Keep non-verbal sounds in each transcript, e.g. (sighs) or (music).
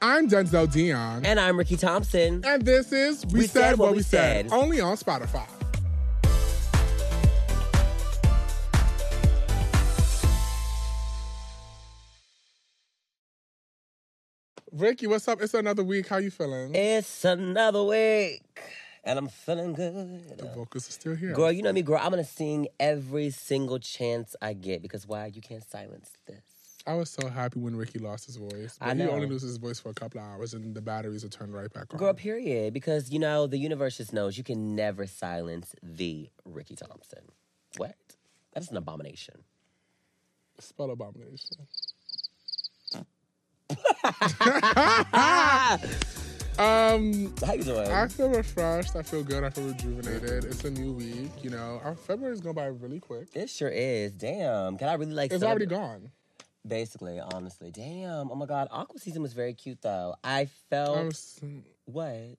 I'm Denzel Dion. And I'm Rickey Thompson. And this is We, said, What We said. only on Spotify. Rickey, what's up? It's another week. How you feeling? It's another week. And I'm feeling good. The vocals are still here. Girl, you know me, girl. I'm gonna sing every single chance I get because why? You can't silence this. I was so happy when Rickey lost his voice. But I he only loses his voice for a couple of hours and the batteries are turned right back on. Girl, period. Because you know, the universe just knows you can never silence the Rickey Thompson. What? That's an abomination. Spell abomination. (laughs) um, How you doing? I feel refreshed. I feel good. I feel rejuvenated. It's a new week. You know, our February's going by really quick. it sure is. Damn. Can I really like It's already gone. Basically, honestly. Damn. Oh my god. Aqua season was very cute though. I felt I was, what?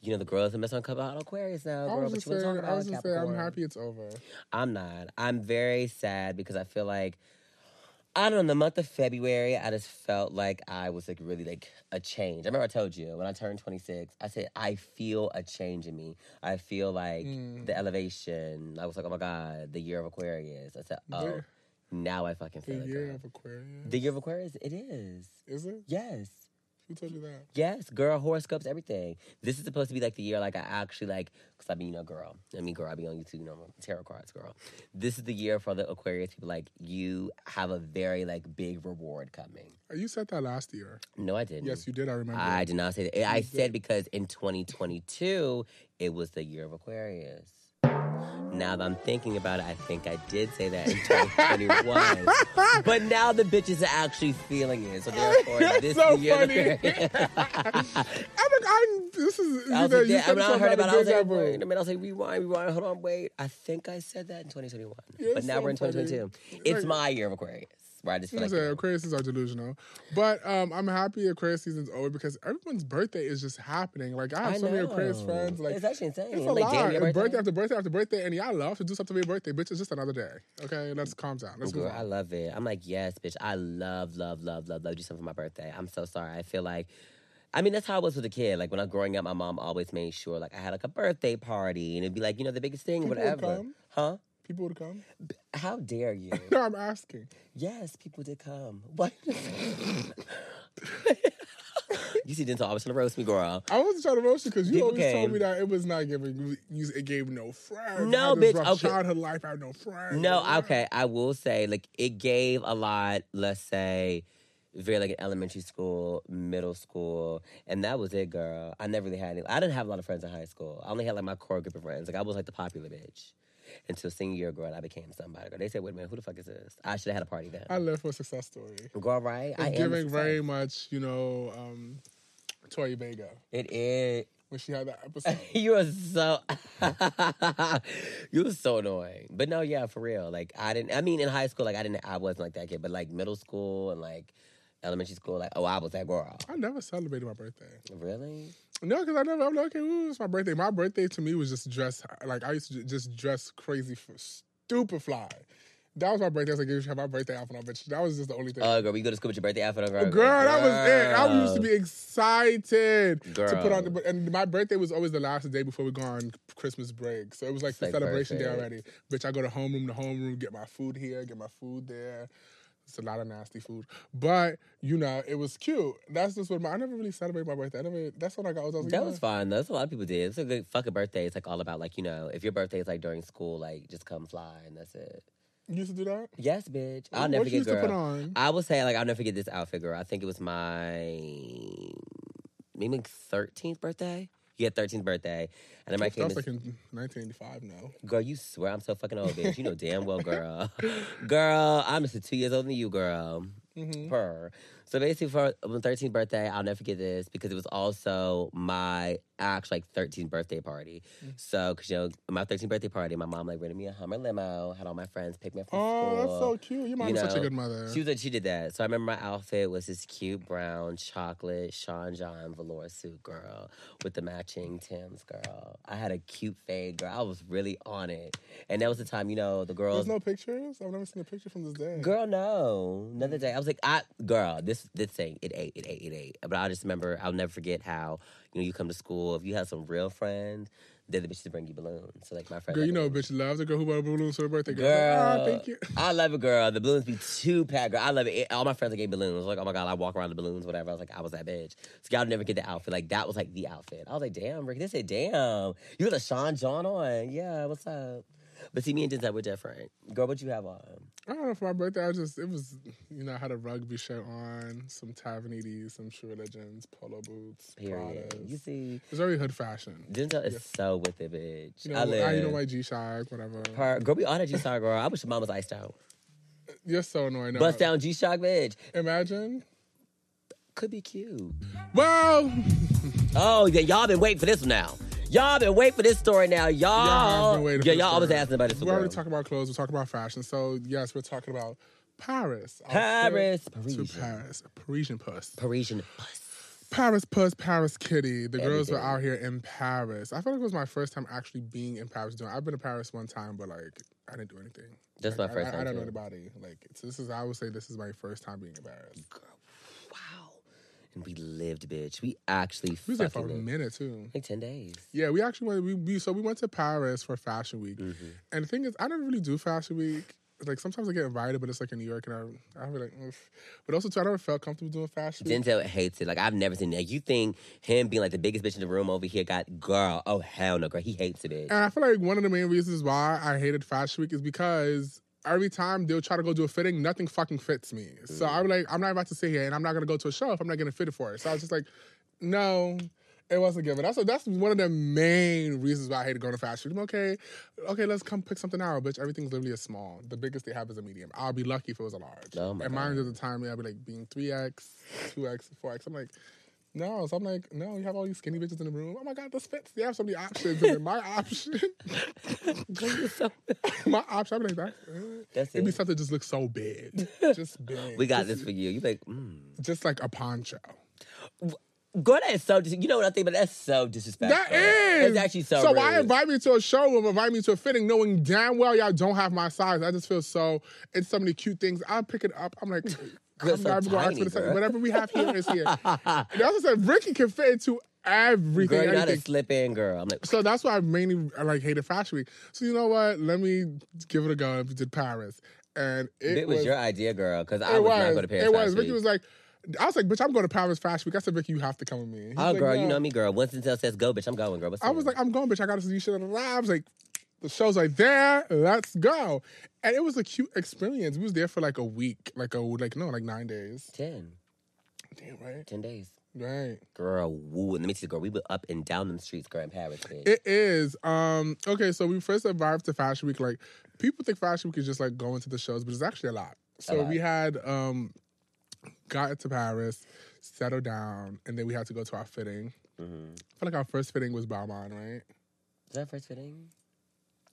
You know the girls are messing about Aquarius now, I girl, was but just you want to saying, talk I was just saying, I'm happy it's over. I'm not. I'm very sad because I feel like I don't know, in the month of February, I just felt like I was like really like a change. I remember I told you when I turned 26, I said, I feel a change in me. I feel like Mm. the elevation. I was like, oh my God, the year of Aquarius. I said, oh, now I fucking The feel it. year girl. of Aquarius. The year of Aquarius? It is. Is it? Yes. Who told you that? Yes, girl, horoscopes, everything. This is supposed to be like the year, like I actually like, cause I mean, you know, girl. I mean, girl, I be on YouTube, you know, tarot cards, girl. This is the year for the Aquarius people. Like, you have a very like big reward coming. Uh, You said that last year. No, I didn't. Yes, you did. I remember. I did not say that. I You said because in 2022 it was the year of Aquarius. Now that I'm thinking about it, I think I did say that in 2021. but now the bitches are actually feeling it, so therefore (laughs) this so is the year of funny. Aquarius. (laughs) (laughs) I'm like, I'm. This is. I was know, like, you yeah, I said mean, I something heard about it. I was like, wait a minute. I was like, rewind, rewind. Hold on, wait. I think I said that in 2021. You're but now so we're in funny. 2022. It's Like- my year of Aquarius, where I just feel You like. are delusional, but um, I'm happy Aquarius season's over because everyone's birthday is just happening. Like I have I so many Aquarius know. friends. Like it's actually insane. it's a like, lot. birthday. birthday after birthday after birthday, and y'all love to do something for your birthday, bitch. It's just another day. Okay, let's calm down. Let's Girl, I love it. I'm like, yes, bitch. I love, love, love, love, love do something for my birthday. I'm so sorry. I feel like, I mean, that's how I was with a kid. Like when I was growing up, my mom always made sure like I had like a birthday party, and it'd be like, you know, the biggest thing, People whatever. Huh? People would come. How dare you? No, (laughs) I'm asking. yes, people did come. What? (laughs) you see, Denzel always trying to roast me, girl. I wasn't trying to roast you because you People always told me that it was not giving. You, it gave no friends. No, I bitch, Rough okay. Childhood life. I had no friends. No, okay. I will say, like, it gave a lot, let's say, very like in elementary school, middle school, and that was it, girl. I never really had any. I didn't have a lot of friends in high school. I only had like my core group of friends. Like, I was like the popular bitch. Until senior year, girl, I became somebody. Girl. They said, wait a minute, who the fuck is this? I should have had a party then. I live for a success story. girl, right? I It's am. giving very much, you know, um, Toya Vega It is. when she had that (laughs) episode. you are so (laughs) you were so annoying. But no, yeah, for real. Like I didn't I mean in high school, like I didn't I wasn't like that kid, but like middle school and like elementary school, like, oh I was that girl. I never celebrated my birthday. Really? No, because I never. I'm like, okay, ooh, it's my birthday. My birthday to me was just dress like I used to just dress crazy, f- stupid fly. That was my birthday. I was like, you should have my birthday outfit on, bitch. That was just the only thing. Oh girl, we go to school with your birthday outfit on girl. Girl, that was it. I used to be Girl. excited to put on the. And my birthday was always the last day before we go on Christmas break, so it was like the Like celebration day already. Bitch, I go to homeroom to homeroom, get my food here, get my food there. It's a lot of nasty food, but you know it was cute. That's just what my. I never really celebrated my birthday. I never. That's what I got. I was, I was like, That was fun. That's what a lot of people did. It's a good fucking birthday. It's like all about like, you know, if your birthday is like during school, like just come fly and that's it. You used to do that. Yes, bitch. I'll What never forget girl. put on? I would say like I'll never forget this outfit, girl. I think it was my maybe thirteenth birthday. Yeah, thirteenth birthday, and then my That came. was like in 1985 now. girl, you swear I'm so fucking old, bitch. You know damn well, girl. (laughs) girl, I'm just two years older than you, girl. Mm-hmm. Per. So basically, for my 13th birthday, I'll never forget this because it was also my actual like 13th birthday party. Mm. So, because you know, my 13th birthday party, my mom like rented me a Hummer limo, had all my friends pick me up from Oh, school. that's so cute. Your mom You was such a know, good mother. She was like, she did that. So I remember my outfit was this cute brown chocolate Sean John velour suit, girl, with the matching Tim's, girl. I had a cute fade, girl. I was really on it, and that was the time, you know, the girls. There's no pictures. I've never seen a picture from this day. Girl, no. Another day. I was like, I girl, this this this thing it ate it ate it ate. But I just remember I'll never forget how you know you come to school if you have some real friends, they're the bitches to bring you balloons. So like my friend, Girl, you know, a bitch loves a girl who bought balloons for her birthday. Girl, ah, Girl, thank you. I love it, girl. The balloons be too packed, girl. I love it. All my friends that gave balloons, like, oh my god, I walk around the balloons, whatever. I was like, I was that bitch. So y'all never get the outfit. Like that was like the outfit. I was like, damn, Rick. They said, damn, you got a Sean John on. Yeah, what's up? But see, me and Denzel were different. Girl, what you have on? I don't know for my birthday. I just it was you know I had a rugby shirt on, some Tavernities, some True Religions, polo boots, Period. Pradas. You see, It's very hood fashion. Denzel is Yeah. so with it, bitch. You know, I I, live. you know my G Shock, whatever. Her, girl, we all that G Shock, girl. I wish your mom was iced out. (laughs) You're so annoying. No, Bust down G Shock, bitch. Imagine. Could be cute. Well, (laughs) Oh, yeah, y'all been waiting for this one now. Y'all been waiting for this story now. Y'all, Y'all have been waiting yeah, y'all always asking about this. we're already talking about clothes. We're talking about fashion. So yes, we're talking about Paris. Paris, Parisian. to Paris, Parisian puss. Parisian puss. Paris puss, Paris kitty. The girls were out here in Paris. I feel like it was my first time actually being in Paris. Doing. I've been to Paris one time, but like I didn't do anything. That's Like, my first I, I, time. I don't know anybody. Like so this is. I would say this is my first time being in Paris. Girl. And we lived, bitch. We actually We was there for a lived. minute too. Like 10 days. Yeah, we actually went. We, we so we went to Paris for Fashion Week, Mhm. and the thing is, I never really do Fashion Week. Like sometimes I get invited, but it's like in New York, and I I be like, Oof. but also too, I never felt comfortable doing Fashion Week. Denzel hates it. Like, I've never seen that. You think him being like the biggest bitch in the room over here got, girl, oh, hell no, girl. He hates it, bitch. And I feel like one of the main reasons why I hated Fashion Week is because every time they'll try to go do a fitting, nothing fucking fits me. So mm. I'm like, I'm not about to sit here and I'm not gonna go to a show if I'm not getting fitted for it. So I was just like, no, it wasn't given. That's that's one of the main reasons why I hated going to fashion. Week. Okay, okay, let's come pick something out, bitch. Everything's literally a small. The biggest they have is a medium. I'll be lucky if it was a large. Oh and mine at the time, I'd be like being three X, two X, four X. I'm like. No, so I'm like, no, you have all these skinny bitches in the room. Oh my god, this fits. They have so many options. And then my (laughs) option, so- (laughs) my option, I'm like, that, uh, That's it'd be something that just looks so big, (laughs) just big. We got just, this for you. You like, mm. just like a poncho. Girl, that is so, dis- you know what I think, but that's so disrespectful. That is. That's actually so So rude. why invite me to a showroom, invite me to a fitting, knowing damn well y'all don't have my size? I just feel so. It's so many cute things. I pick it up. I'm like. I'm so not even gonna tiny, for the second. Whatever we have here is here. (laughs) They also said Rickey can fit into everything. Girl, you're not a slip in girl. I'm like, So that's why I mainly I, like hated Fashion Week. So you know what? Let me give it a go. We did Paris, and it, it was, your idea, girl, because I was, was. not going to Paris. It was. Rickey was like, I was like, bitch, I'm going to Paris Fashion Week. I said, Rickey, you have to come with me. He oh, was Oh, like, girl, you know me, girl. Once Denzel says go, bitch, I'm going, girl. What's I was like, I'm going, bitch. I got to see you shit on the lab. I was like, the show's like there. Let's go. And it was a cute experience. We was there for like a week, like a like no, like nine days. 10. Damn right, 10 days. right. Girl, woo. And let me see, girl. We were up and down them streets, girl, in Paris, bitch. It is. Um. Okay, so we first arrived to Fashion Week. Like people think Fashion Week is just like going to the shows, but it's actually a lot. So lot. we had um got to Paris, settled down, and then we had to go to our fitting. mm-hmm. I feel like our first fitting was Balmain, right? Is that first fitting?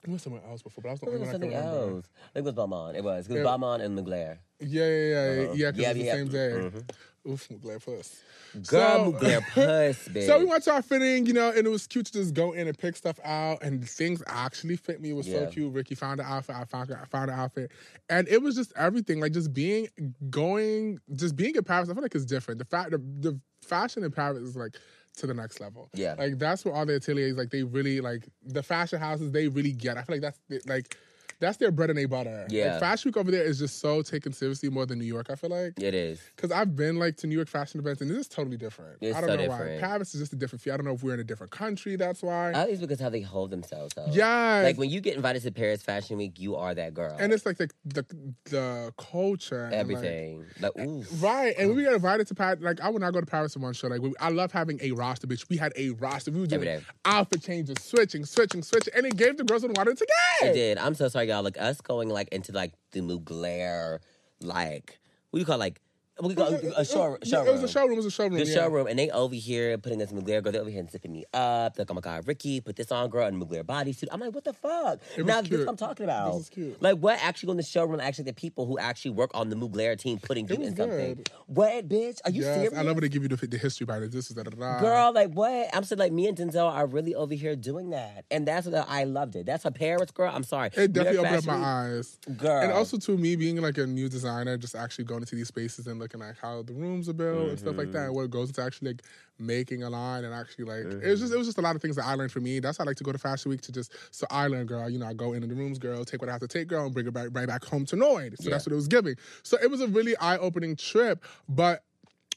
It was somewhere else before, but I was the only was one I can something remember. else. I think it was Balmain. It was. It was Yeah. Balmain and Mugler. Yeah, yeah, yeah, Uh-huh. yeah. Because Yeah, it's the yeah. same day. Mhm. Oof, glad puss. Girl, So- Mugler (laughs) puss, bitch. So we went to our fitting, you know, and it was cute to just go in and pick stuff out, and things actually fit me. It was so Yeah. cute. Ricky found an outfit, I found I found an outfit, and it was just everything. Like just being going, just being in Paris. I feel like it's different. The fact the, the fashion in Paris is like to the next level. Yeah. like that's where all the ateliers like they really like the fashion houses they really get. I feel like that's like. That's their bread and their butter. Yeah. Like, fashion week over there is just so taken seriously more than New York. I feel like It is. because I've been like to New York fashion events and this is totally different. It's I don't so know different. why. Paris is just a different feel. I don't know if we're in a different country. That's why. At least because how they hold themselves, though. yes. Like when you get invited to Paris Fashion Week, you are that girl. and it's like the the, the culture. and, like- everything. Like, ooh. Right, and when we got invited to Paris, like I would not go to Paris in one show. Like we, I love having a roster, bitch. We had a roster. We were doing outfit changes, switching, switching, switching, and it gave the girls what they wanted to It get. did. I'm so sorry, y'all. Like us going like into like the Mugler, like what do you call like we call it a show, showroom. It was a showroom. It was a showroom. The yeah. showroom, and they over here putting this Mugler, girl. They over here and zipping me up. Like, oh my god, Rickey, put this on, girl, and Mugler bodysuit. I'm like, what the fuck? It now this is what I'm talking about. This is cute. Like, what actually going in the showroom? Actually, the people who actually work on the Mugler team putting you in something. good. What, bitch? Are you Yes, serious? I love when they give you the, the history behind it. This is da da. Girl, like what? I'm saying like me and Denzel are really over here doing that, and that's what I loved it. That's a Paris girl. I'm sorry, It definitely opened up my eyes. Girl. And also to me being like a new designer, just actually going into these spaces and looking at how the rooms are built and stuff like that, Mm-hmm. and what goes into actually like making a line and actually like it was just it was just a lot of things that I learned for me. That's why I like to go to Fashion Week to just so I learn, girl. You know, I go into the rooms, girl, take what I have to take, girl, and bring it back right back home to Noid. So that's what it was giving. So it was a really eye opening trip, but.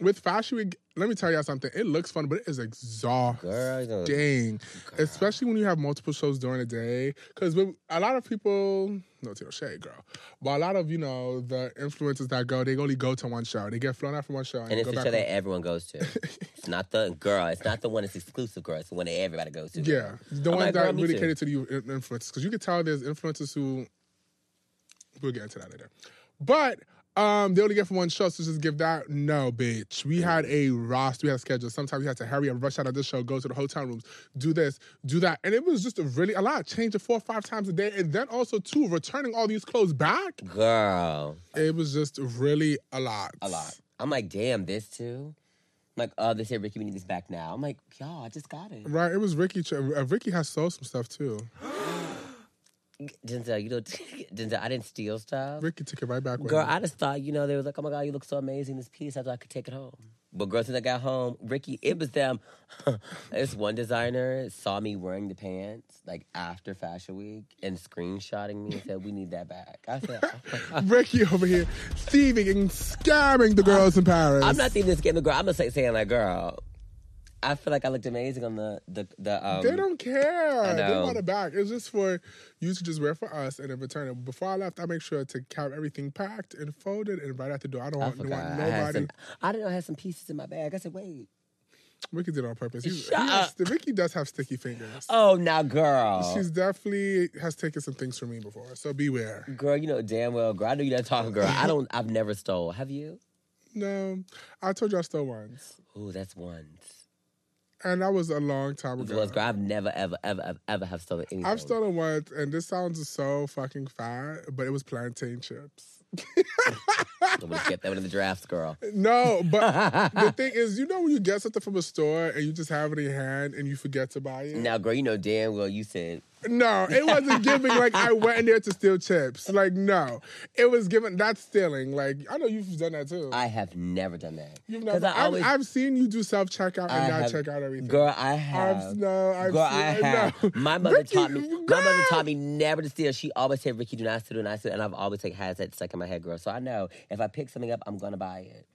With Fashion Week, let me tell y'all something. It looks fun, but it is exhausting. Girl, Dang. Especially when you have multiple shows during the day. Because a lot of people, no tail shade, girl, but a lot of, you know, the influencers that go, they only go to one show. They get flown out from one show and, And it's the show that everyone goes to. (laughs) it's not the girl. It's not the one that's exclusive, girl. It's the one that everybody goes to. Yeah, the I'm ones like, that really too. cater to the influencers. Because you can tell there's influencers who, we'll get into that later. But um, they only get from one show, so just give that. No, bitch. We had a roster, we had a schedule. Sometimes we had to hurry up, rush out of this show, go to the hotel rooms, do this, do that. And it was just a really a lot. Change it four or five times a day. And then also, too, returning all these clothes back. Girl, It was just really a lot. a lot. I'm like, damn, this too. I'm like, oh, this here, Rickey, we need this back now. I'm like, y'all, I just got it. Right, it was Rickey. Uh, Ricky has sold some stuff too. (gasps) (gasps) (gasps) Denzel, you know, (laughs) Denzel, I didn't steal stuff. Rickey took it right back. Girl. I just thought, you know, they was like, oh my God, you look so amazing, this piece. I thought I could take it home. But girl, since I got home, Rickey, it was them. (laughs) this one designer saw me wearing the pants like after Fashion Week and screenshotting me and said, we need that back. I said, oh (laughs) Rickey over here thieving and scamming the girls in Paris. I'm not thinking this game, the girl. I'm just like saying, like, girl, I feel like I looked amazing on the, the, the, um, They don't care. They know. want it back. It's just for you to just wear for us and then return it. Before I left, I make sure to have everything packed and folded and right out the door. I don't I want, want I, nobody. some, I didn't know I had some pieces in my bag. I said, wait. Rickey did it on purpose. He's, Shut he has- up. Rickey does have sticky fingers. Oh, now, girl. She's definitely has taken some things from me before, so beware. Girl, you know damn well, girl. I know you're not talking, girl. I don't. I've never stole. Have you? (laughs) No, I told you I stole once, Ooh, that's once. And that was a long time ago. was, girl. I've never, ever, ever, ever, ever have stolen anything. I've stolen once, and this sounds so fucking fat, but it was plantain chips. I would have kept that one in the drafts, girl. No, but (laughs) the thing is, you know, when you get something from a store and you just have it in your hand and you forget to buy it. Now, girl, you know damn well you said No, it wasn't giving like I (laughs) went in there to steal chips. Like, no, it was given. That's stealing. Like, I know you've done that too. I have never done that. You've never. I always, I've, I've seen you do self checkout I and not have- check out everything. girl, I have. I've no. I've Girl, seen, I have. No. My (laughs) mother Rickey, taught me. My mother taught me never to steal. She always said, "Rickey, do not steal, do not steal," and I've always like had that stuck in my head, girl. So I know if I pick something up, I'm gonna buy it.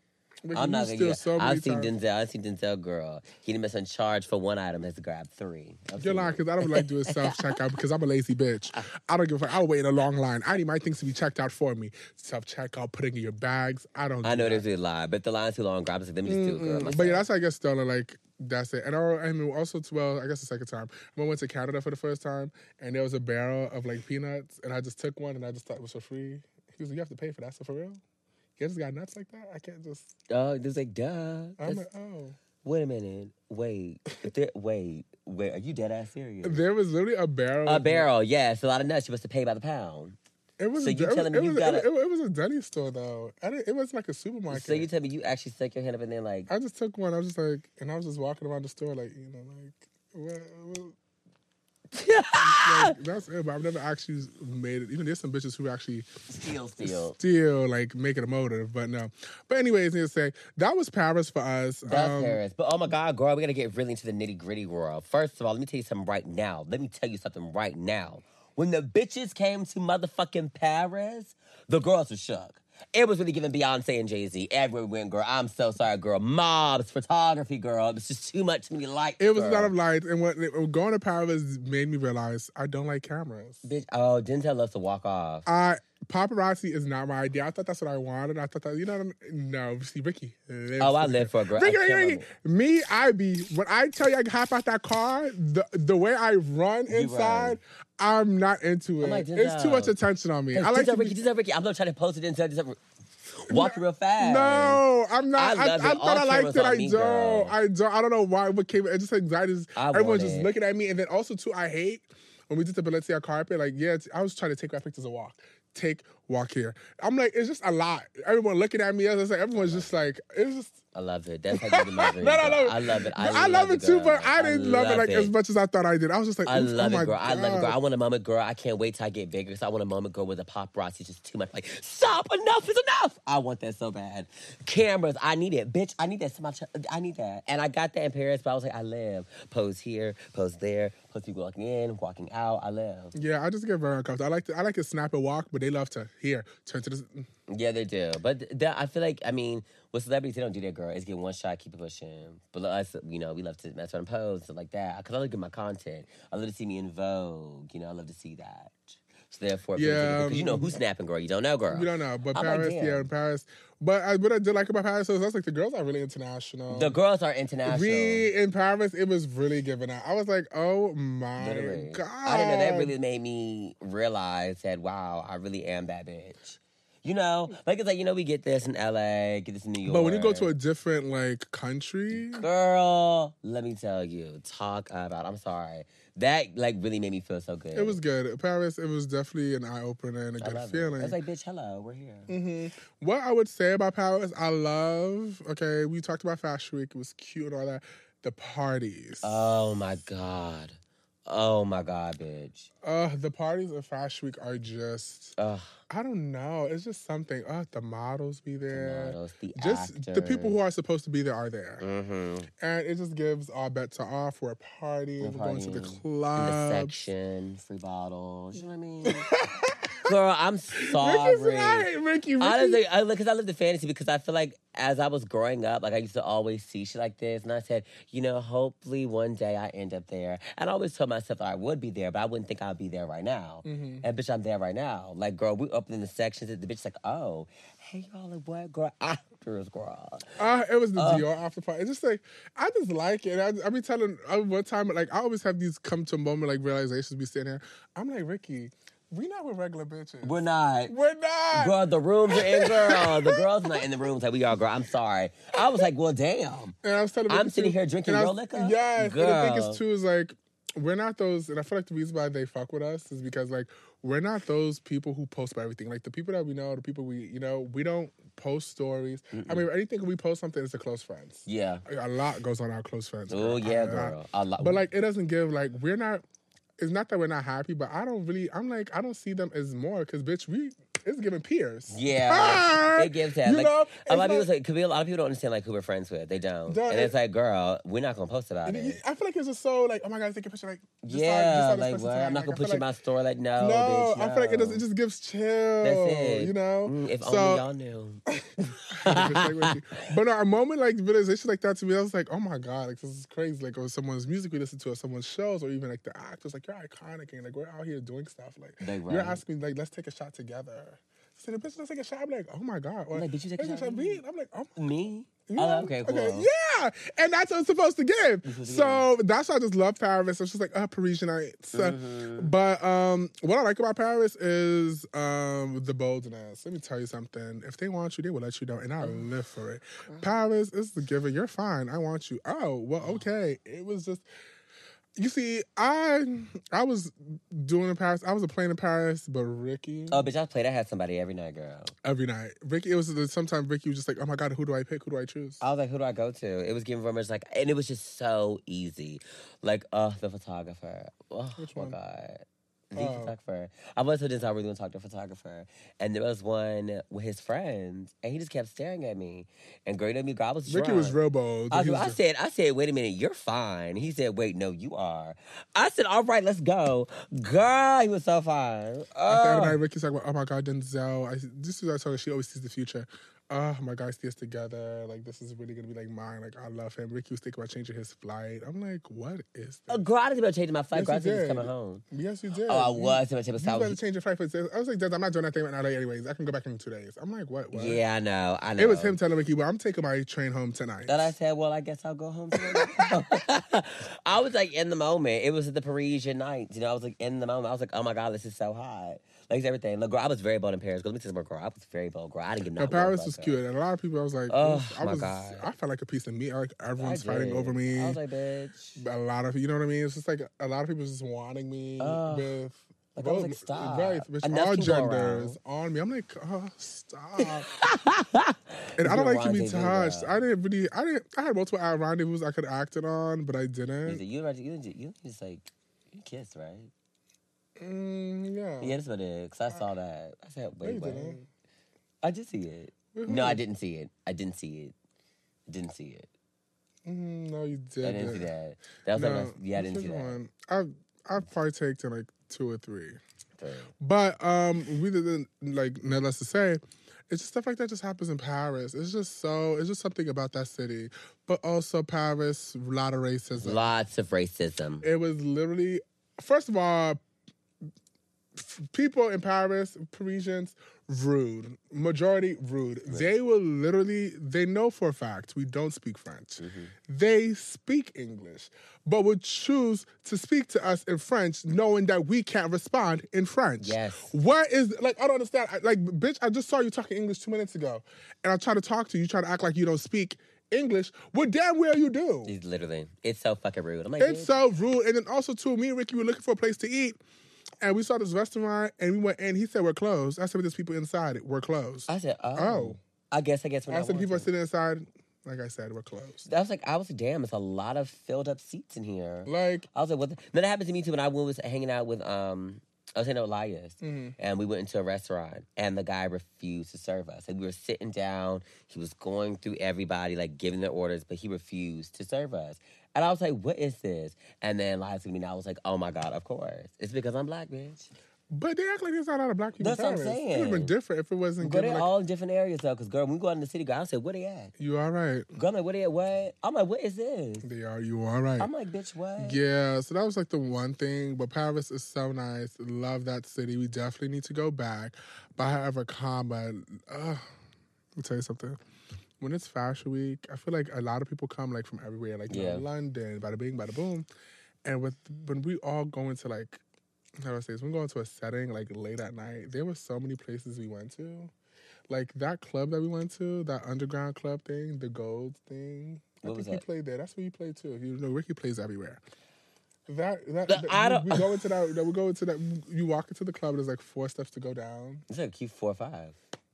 Rickey, I'm not gonna get. So I've seen times. Denzel. I've seen Denzel, girl. He didn't miss on charge for one item. Has grabbed three. I've You're lying because I don't like doing self (laughs) checkout because I'm a lazy bitch. I don't give a fuck. I'll wait in a long line. I need my things to be checked out for me. Self checkout, putting in your bags. I don't. I know that. there's a lie, but the line's too long. Grab it. Let me just do it, girl. Mm, But yeah, that's how I get stolen. Like that's it. And I, I mean, also well, I guess the second time I went to Canada for the first time, and there was a barrel of like peanuts, and I just took one, and I just thought it was for free. He was like, "You have to pay for that. So for real, you just got nuts like that? I can't just." Oh, there's like, duh. I'm That's- like, oh. Wait a minute. Wait. If there, wait. Wait. Are you dead ass serious? There was literally a barrel. A barrel. Yes. A lot of nuts. You must have paid by the pound. It was. So a, you it telling me it you was, gotta- it, it was a deli store though. I didn't, it was like a supermarket. So you tell me you actually stuck your hand up and then like. I just took one. I was just like, and I was just walking around the store, like, you know, like, what, what, like, (laughs) that's it. But I've never actually made it. Even there's some bitches who actually Steal, steal. still like make it a motive, but no. But anyways, need to say that was Paris for us. That's Um, Paris. But oh my God, girl, we gotta get really into the nitty gritty, girl. First of all, let me tell you something right now. Let me tell you something right now. When the bitches came to motherfucking Paris, the girls were shook. It was really giving Beyonce and Jay Z everywhere girl. I'm so sorry, girl. Mobs, photography, girl. It was just too much, too many lights. It was a lot of lights, and what going to Paris made me realize I don't like cameras. Bitch, oh, Denzel loves to walk off. I paparazzi is not my idea. I thought that's what I wanted. I thought that you know what I mean? no. See, Rickey. Oh, I live for a girl. Rickey, Rickey, Rickey. Me, I be when I tell you I hop out that car, the the way I run inside, I'm not into it. like, it's too much attention on me. I like Denzel Rickey, be, Rickey. I'm not trying to post it. Denzel, Denzel. Walk real fast. No, I'm not. I I, I, thought I liked it. I me, don't. girl. I don't. I don't know why. What came? It just anxiety. Everyone's just it. looking at me, and then also too, I hate when we did the Balenciaga carpet. Like, yeah, it's- I was trying to take my pictures of walk. Take walk here. I'm like, it's just a lot. Everyone looking at me. I was like, everyone's just like, it's just. I love it. That's like one of. No, no, no. I love it. I, I love, it too, but I didn't love, it like as much as I thought I did. I was just like, I oh love oh it, girl. God. I love it, girl. I want a moment, girl. I can't wait till I get bigger. So I want a moment, girl, where the paparazzi is just too much. Like, stop! Enough is enough. I want that so bad. Cameras, I need it, bitch. I need that so much. I need that, and I got that in Paris. But I was like, I live. Pose here, pose there. Pose people walking in, walking out. I live. Yeah, I just get very uncomfortable. I like to I like to snap and walk, but they love to here turn to this. Mm. Yeah, they do. But th- I feel like, I mean, with celebrities, they don't do that, girl. It's get one shot, keep it pushing. But us, you know, we love to mess around and pose and stuff like that. Because I look at my content. I love to see me in Vogue. You know, I love to see that. So therefore, Yeah, because you know who's um, snapping, girl. You don't know, girl. You don't know, but I'm Paris, damn. yeah, in Paris. But I, what I did like about Paris is that's like the girls are really international. The girls are international. we in Paris, it was really giving out. I was like, oh my Literally. god! I didn't know that really made me realize that, wow, I really am that bitch. You know, like it's like, you know, we get this in LA, get this in New York. But when you go to a different like country, Girl, let me tell you, talk about. I'm sorry. That like really made me feel so good. it was good. Paris, it was definitely an eye opener and a I good feeling. It. was like, bitch, hello, we're here. hmm What I would say about Paris, I love. Okay, we talked about Fashion Week. It was cute and all that. The parties. Oh my god. Oh my god, bitch. Uh, the parties of Fashion Week are just. Ugh, I don't know. It's just something. Uh, the models be the there. models, the just the people who are supposed to be there are there, mm-hmm. and it just gives all bets are off. We're partying, we're, going to the partying. in the club. section, free bottles. You know what I mean? (laughs) Girl, I'm sorry. right, Rickey. Rickey. Honestly, I because I live the fantasy because I feel like as I was growing up, like I used to always see shit like this, and I said, you know, hopefully one day I end up there. And I always told myself I would be there, but I wouldn't think I'd be there right now. Mhm. And bitch, I'm there right now. Like, girl, we opening the sections, and the bitch like, oh, hey y'all, like what, girl? Actors, girl. Uh, it was the Uh. Dior after party. It's just like I just like it. I, I be telling uh, one time like I always have these come to a moment like realizations. Be sitting here. I'm like Rickey, we not with regular bitches. We're not. We're not. Girl, the rooms are in, girl. The girls not in the rooms like we are, girl. I'm sorry. I was like, well, damn. And I was telling I'm sitting too- here drinking real liquor? Yes, and the thing Girl. is too is like we're not those, and I feel like the reason why they fuck with us is because like we're not those people who post about everything. Like the people that we know, the people we you know, we don't post stories. I mean, anything we post something is to close friends. Yeah. A lot goes on our close friends. Oh, yeah, A girl. A lot. But like it doesn't give like we're not. It's not that we're not happy, but I don't really. I'm like I don't see them as more because bitch, we it's giving peers. Yeah, Ah! it gives that. You like know, a lot of people say, could be a lot of people don't understand like who we're friends with. They don't, Don't- and it's like, girl, we're not gonna post about it. it- I feel like it's just so like, oh my god, take a picture. Like, just yeah, just like what? I'm not gonna I put you in my like- store. Like, no, No, bitch, I feel like it no. does. It just gives chill. That's it. You know. Mm, if so, only y'all knew. (laughs) Just like but no, a moment like realization like that to me, I was like, oh my god, like this is crazy. Like, or someone's music we listen to, or someone's shows, or even like the actors. Like, you're iconic, and like we're out here doing stuff. Like, Like, you're asking like, let's take a shot together. So the bitch, let's take a shot. I'm like, oh my god. Or, Like, did you take a shot me?" I'm like, oh. Me? You Oh, okay, cool. Yeah, and that's what it's supposed to give. to So that's why I just love Paris. It's just like uh, Parisianites. Uh, Mm-hmm. But um, what I like about Paris is um, the boldness. Let me tell you something. If they want you, they will let you know, and I live for it. Paris is the giver. You're fine. I want you. Oh well, okay. It was just. You see, I I was doing in Paris. I was a plane in Paris, but Rickey Oh, bitch, I played. I had somebody every night, girl. every night. Rickey, it was sometimes Rickey was just like, "Oh my god, who do I pick? Who do I choose?" I was like, who do I go to? It was giving rumors like, and it was just so easy. Like, oh, the photographer. Oh Which my one? god. The Oh. photographer. I was so this I really want to talk to a photographer. And there was one with his friends, and he just kept staring at me. And know me, girl, I was Rickey drunk. was real bold. I, was- was I said, I said, wait a minute, you're fine. He said, wait, no, you are. I said, all right, let's go. Girl, he was so fine. At the end of Oh. Rickey's like, oh my God, Denzel. I, this is what I told her. She always sees the future. Oh my God, see us together. Like, this is really to be like mine. Like, I love him. Rickey was thinking about changing his flight. I'm like, what is uh, this? that? girl, I didn't even change my flight. Yes, girl, I you did. coming home. Yes, you did. Oh, I You- was. I was You about better change your flight. For, I was like, Des, I'm not doing that thing in LA anyways. I can go back in two days. I'm like, what? what? Yeah, I know. I know. It was him telling Rickey, well, I'm taking my train home tonight. Then I said, well, I guess I'll go home tonight. (laughs) I was like in the moment. It was the Parisian nights. You know, I was like in the moment. I was like, oh my God, this is so hot. Like everything. Look, girl, I was very bold in Paris. Girl, let me tell you girl. I was very bold, girl. I didn't get No, Paris was cute, and a lot of people. I was like, Oh, I my was, God. I felt like a piece of meat. Like everyone's fighting over me. I was like, bitch. a lot of you know what I mean. It's just like a lot of people just wanting me with Like, I was Both- like, stop. Right, bitch, Enough all genders on me. I'm like, oh, stop. (laughs) and I don't like to be touched. I didn't really. I didn't. I had multiple rendezvous I could have acted on, but I didn't. you, you, you, you just like, you kissed, right? Mm, yeah. Yeah, that's what it is. Cause I saw that. I said, wait, didn't. I did see it. With No, I didn't see it. I didn't see it. I didn't see it. Mm, no, you didn't. I didn't see that. That was no, like, my, yeah, I didn't see that. one. I've I've partaked in like two or three. But um, we didn't like needless to say, it's just stuff like that just happens in Paris. It's just so it's just something about that city. But also Paris, a lot of racism. Lots of racism. It was literally first of all, people in Paris, Parisians, rude. Majority rude. They will literally they know for a fact we don't speak French. Mm-hmm. They speak English, but would choose to speak to us in French, knowing that we can't respond in French. Yes. What is like? I don't understand. I, like, bitch, I just saw you talking English two minutes ago, and I try to talk to you. You try to act like you don't speak English. Well, damn well you do. It's literally, it's so fucking rude. I'm like, It's bitch. so rude. And then also too, me and Ricky were looking for a place to eat, and we saw this restaurant, and we went in. He said we're closed. I said, there's people inside. it. We're closed. I said, oh. Oh. I guess, I guess. When I I said people are sitting inside. Like I said, we're closed. I was like, I was like, damn, it's a lot of filled up seats in here. Like I was like, what? The? Then that happened to me too when I was hanging out with um, I was with Elias, Mm-hmm. and we went into a restaurant, and the guy refused to serve us. Like we were sitting down, he was going through everybody, like giving their orders, but he refused to serve us. And I was like, what is this? And then Elias to me, and I was like, oh my god, of course, it's because I'm black, bitch. But they act like there's not a lot of black people. That's what I'm Paris. It would have been different if it wasn't given they're like, all different areas though, because girl, when we go out in the city, girl, I said, where they at? you all right. Girl, I'm like, where they at? What? I'm like, what is this? They are. You all right. I'm like, bitch, what? Yeah, so that was like the one thing. But Paris is so nice. Love that city. We definitely need to go back. But however, comma, uh, let me tell you something. When it's Fashion Week, I feel like a lot of people come like from everywhere, like Yeah. London, bada bing, bada boom. And with when we all go into like, how do I say this? When we go into a setting like late at night, there were so many places we went to. Like that club that we went to, that underground club thing, the gold thing. I What was think he played there. That's where you played too. You know, Ricky plays everywhere. That that, The- that- I we, we go (laughs) into that. that We go into that. You walk into the club. There's like four steps to go down. It's like four or 5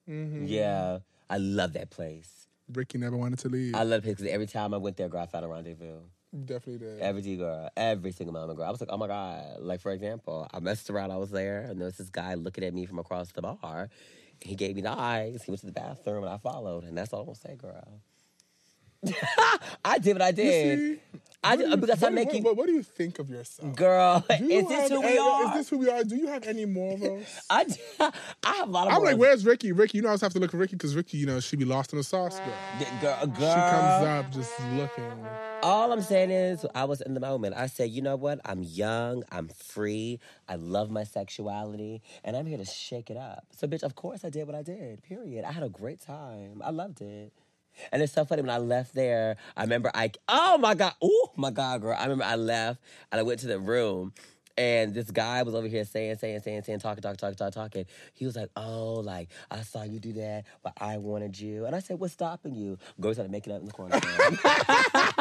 Mm-hmm. Yeah, I love that place. Rickey never wanted to leave. I love it because every time I went there, girl, I found a rendezvous. Definitely did. Every girl, every single mama girl. I was like, oh my God. Like, for example, I messed around, I was there, and there was this guy looking at me from across the bar. He gave me the eyes. He went to the bathroom, and I followed. And that's all I'm going to say, girl. (laughs) I did what I did. see? I What do you- because what, I make what. What, what do you think of yourself? Girl, you is this who we eh, any- are? Is this who we are? Do you have any morals? (laughs) I, I have a lot of I'm like, where's Rickey? Rickey, you know I always have to look for Rickey because Rickey, you know, she be lost in the sauce. Girl. Girl, girl. She comes up just looking. All I'm saying is, I was in the moment. I said, you know what? I'm young. I'm free. I love my sexuality, and I'm here to shake it up. So, bitch, of course I did what I did. Period. I had a great time. I loved it. And it's so funny when I left there. I remember I. Oh my god. Oh my god, girl. I remember I left and I went to the room. And this guy was over here saying, saying, saying, saying, talking, talking, talking, talking, talking. He was like, "Oh, like I saw you do that, but I wanted you." And I said, "What's stopping you?" Go started making up in the corner. (laughs)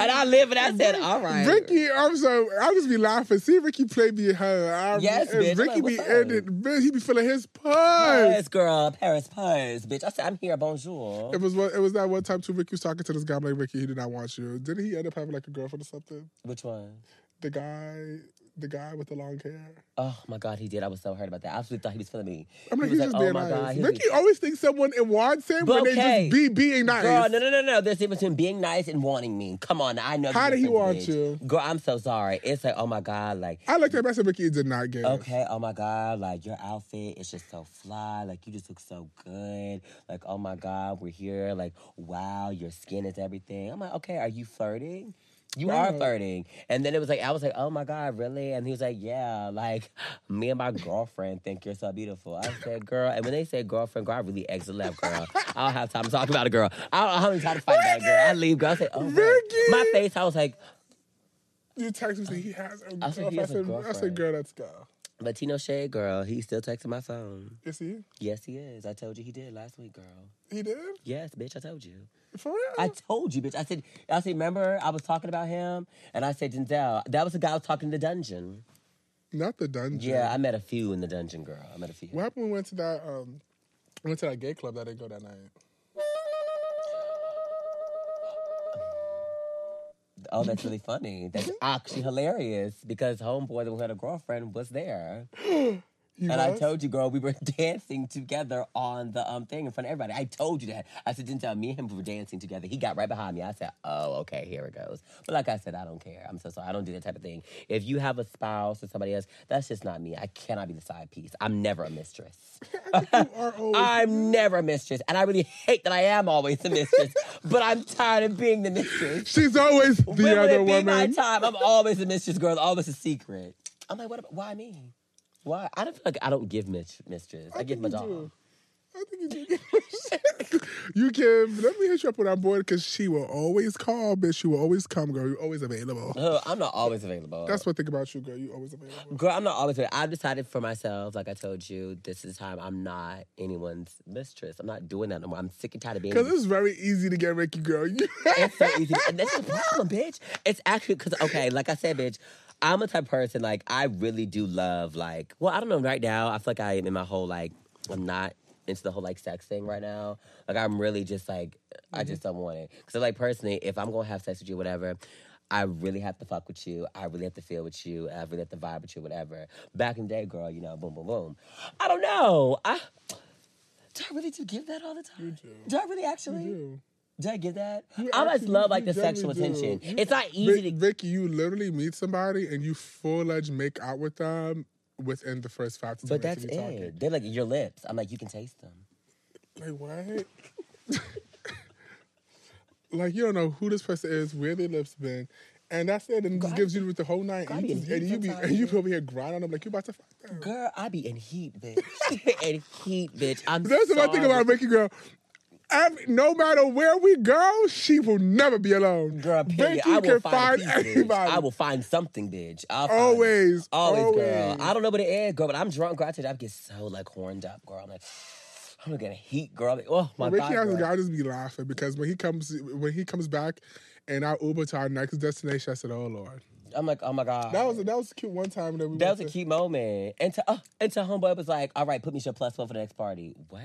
and I live and I said, "All right." Rickey, I'm so I just be laughing. See Rickey play me her. I'm, Yes, and bitch. Rickey like, be up? bitch, He be feeling his purse. Paris, girl, Paris, Paris, bitch. I said, I'm here, bonjour. It was one, it was that one time too. Rickey was talking to this guy. I'm like, Rickey, he did not want you. Didn't he end up having like a girlfriend or something? Which one? The guy, the guy with the long hair. Oh my God, he did. I was so hurt about that. I absolutely thought he was feeling me. I'm like, he he's was just like, oh being oh my nice. God. He was Rickey always thinks someone in wants him But when okay. they just be being nice. Girl, no, no, no, no. There's a difference between being nice and wanting me. Come on, I know. How did he want bitch. you? Girl, I'm so sorry. It's like, oh my God, like, I looked at him. I said, Rickey did not get. okay, oh my God, like your outfit is just so fly. Like you just look so good. Like, oh my God, we're here. Like, wow, your skin is everything. I'm like, okay, are you flirting? You are Right. flirting. And then it was like, I was like, oh my God, really? And he was like, yeah, like me and my girlfriend think you're so beautiful. I said, girl. And when they say girlfriend, girl, I really exit left, girl. I don't have time to talk about a girl. I don't know how many times to fight that girl. I leave, girl. I said, oh, Rickey! my face, I was like, You text me he has a girlfriend. I said, I girlfriend. said, girl, let's go. But Tino Shade, girl, he's still texting my phone. Is he? Yes, he is. I told you he did last week, girl. He did? Yes, bitch, I told you. For real? I told you, bitch. I said, I said, remember I was talking about him? And I said, Denzel, that was the guy I was talking in the dungeon. Not the dungeon. Yeah, I met a few in the dungeon, girl. I met a few. What happened when we went to that um went to that gay club that didn't go that night? Oh, that's really (laughs) funny. That's actually hilarious because homeboy that had a girlfriend was there. (gasps) (gasps) (gasps) And I told you, girl, we were (laughs) dancing together on the um thing in front of everybody. I told you that. I said, didn't tell me and him were dancing together. He got right behind me. I said, oh, okay, here it goes. But like I said, I don't care. I'm so sorry. I don't do that type of thing. If you have a spouse or somebody else, that's just not me. I cannot be the side piece. I'm never a mistress. (laughs) (laughs) I'm never a mistress. And I really hate that I am always a mistress. but I'm tired of being the mistress. She's always the when other it be my time? I'm always the mistress girl, always a secret. I'm like, what? About, why me? Why? I don't feel like I don't give mis- mistress. I, give my think you dog. I think you do. (laughs) you can let me hit you up on our board because she will always call, bitch. She will always come, girl. You're always available. Uh, I'm not always available. That's what I think about you, girl. You always available. Girl, I'm not always available. I've decided for myself, like I told you, this is time I'm not anyone's mistress. I'm not doing that no more. I'm sick and tired of being. Because it's very easy to get Rickey, girl. (laughs) It's so easy. And that's the problem, bitch. It's actually because, okay, like I said, bitch, I'm a type of person, like, I really do love, like, well, I don't know, right now, I feel like I am in my whole, like, I'm not into the whole, like, sex thing right now. Like, I'm really just, like, I just don't want it. Because, like, personally, if I'm going to have sex with you, whatever, I really have to fuck with you. I really have to feel with you. I really have to vibe with you, whatever. Back in the day, girl, you know, boom, boom, boom. I don't know. I do I really do give that all the time? do. Do I really actually? Do. Do I get that? You I just love like the sexual generally do. attention. It's not easy Vic- to. Vicky, you literally meet somebody and you full edge make out with them within the first five to ten But that's of you talking. it. They're like your lips. I'm like you can taste them. Like what? (laughs) like you don't know who this person is, where their lips been, and that's it. And it just gives you with the whole night. God And you, just- and you be and you yeah. be over here grinding on them like you about to fuck them. Girl, I be in heat, bitch. (laughs) in heat, bitch. I'm. That's the one thing sorry. about Vicky girl. Every, no matter where we go, she will never be alone. Girl, period. I will can find, find pieces. anybody. I will find something, bitch. I'll find it. Always, always, girl. I don't know what it is, girl, but I'm drunk, girl. I tell you, I get so like horned up, girl. I'm like, (sighs) I'm gonna get heat, girl. Like, oh my Rickey god, a guy just be laughing because when he comes when he comes back and our Uber to our next destination, I said, "Oh Lord." I'm like, oh my god. That was that was cute one time that we That was a cute moment. And to, uh, and to homeboy was like, all right, put me your plus one for the next party. What?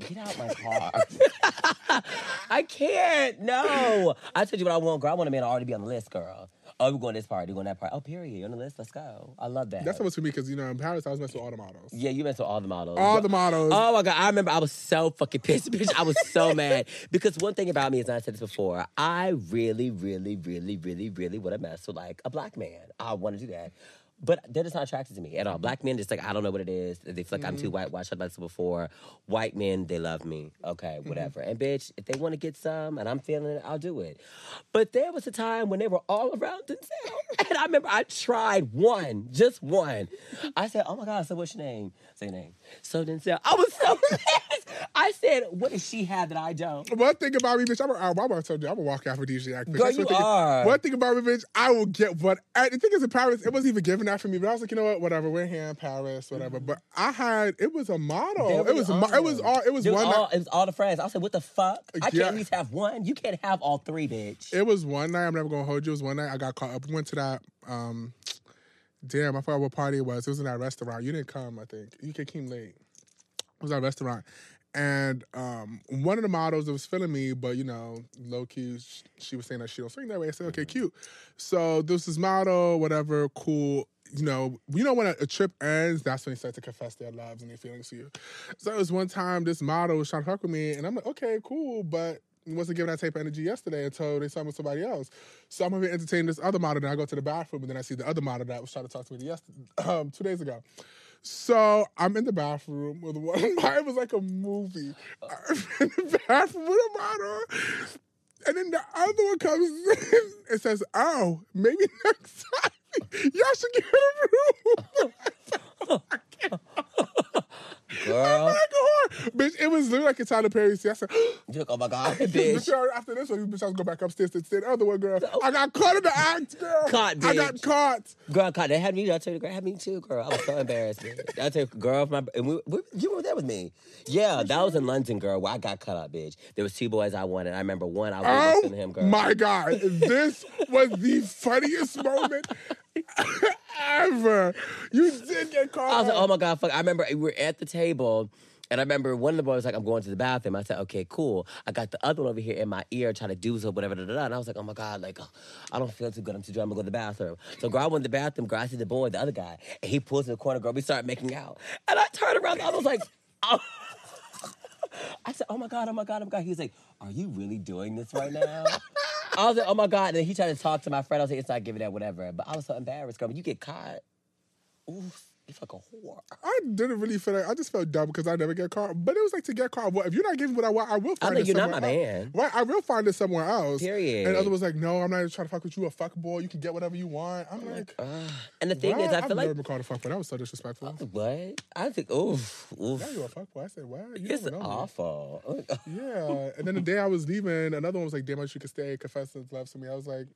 Get out my car. (laughs) I can't. No. I told you what I want, girl. I want a man to already be on the list, girl. Oh, we're going to this party, we're going to that party. Oh, period. You're on the list. Let's go. I love that. That's what was for me because you know in Paris I was messing with all the models. yeah, you messed with all the models. All the models. Oh my god! I remember I was so fucking pissed, (laughs) bitch. I was so mad because one thing about me is, and I said this before, I really, really, really, really, really want to mess with like a black man. I want to do that. But they're just not attracted to me at all. Black men, just like I don't know what it is. They feel like I'm too mm-hmm. white. Watched about this before. White men, they love me. Okay, mm-hmm. whatever. And bitch, if they want to get some and I'm feeling it, I'll do it. But there was a time when they were all around Denzel, (laughs) and I remember I tried one, just one. I said, "Oh my god!" So what's your name? Say your name. So Denzel, I was so (laughs) pissed. I said, "What does she have that I don't?" One thing about me, bitch, I'm, I'm, I'm gonna tell you, I'm gonna walk out for DJ Bitch. Girl, That's you one thing, are. One thing about me, bitch, I will get what. I, the thing is, in Paris, it wasn't even given that for me. But I was like, you know what, whatever. We're here in Paris, whatever. But I had, it was a model. It was, a mo- it was all, it was It one. all, night, it was all the friends. I said, "What the fuck? I can't Yeah. at least have one. You can't have all three, bitch." it was one night. I'm never gonna hold you. It was one night I got caught up. We went to that. um Damn, I forgot what party it was. It was in that restaurant. You didn't come, I think. You came late. It was that restaurant. And um, one of the models that was feeling me, but you know, low key, sh- she was saying that she don't swing that way. I said, okay, cute. So this is model, whatever, cool. You know, you know when a, a trip ends, that's when they start to confess their loves and their feelings to you. So it was one time this model was trying to fuck with me, and I'm like, okay, cool, but wasn't giving that type of energy yesterday until they saw me with somebody else. So I'm gonna entertain this other model, and I go to the bathroom, and then I see the other model that was trying to talk to me yesterday, um, two days ago. So I'm in the bathroom with one. It was like a movie. Uh. I'm in the (laughs) bathroom with a model, and then the other one comes (laughs) in and says, "Oh, maybe (laughs) next time y'all should get a room." Girl, like a whore. Bitch, it was literally like a Tyler Perry scene. I said, (gasps) you like, oh my god, bitch. bitch. after this one, bitch, I was go back upstairs to say the other one, girl. I got caught in the act, girl. Caught, bitch. I got caught. Girl, caught. they had me. I tell you, girl, had me too, girl. I was so embarrassed. I tell you, girl, my and we, we, you were there with me. Yeah, that was in London, girl. Where I got cut up, bitch. There was two boys I wanted. I remember one. I was Oh listening to him, girl. my God. This (laughs) was the funniest moment. (laughs) Ever. You did get caught. I was like, oh my god, fuck! I remember we were at the table. And I remember one of the boys was like, I'm going to the bathroom. I said, okay, cool. I got the other one over here in my ear trying to do so, whatever, da, da, da. And I was like, oh my God, like, oh, I don't feel too good. I'm too drunk. I'm going to go to the bathroom. So, girl, I went to the bathroom. Girl, I see the boy, the other guy, and he pulls in the corner. Girl, we start making out. And I turned around. I was like, (laughs) oh. I said, oh my God, oh my God, oh my God. He was like, are you really doing this right now? (laughs) I was like, oh my God. And then he tried to talk to my friend. I was like, it's not giving that, whatever. But I was so embarrassed, girl. When you get caught, oof, like a whore. I didn't really feel like I just felt dumb because I never get caught. But it was like to get caught. Well, if you're not giving what I want, I will find like, it you're not somewhere my else. man. Right, I will find it somewhere else. Period. And the other was like, no, I'm not even trying to fuck with you. A fuck boy, you can get whatever you want. I'm oh like, Ugh. And the thing is. I I've feel never like been called a fuck boy. That was so disrespectful. Uh, what? I think oof, oof. Now you're a fuck boy. I said, what? You It's awful. Oh yeah. And then the day I was leaving, another one was like, damn, I wish you could stay. Confess his love to me. I was like,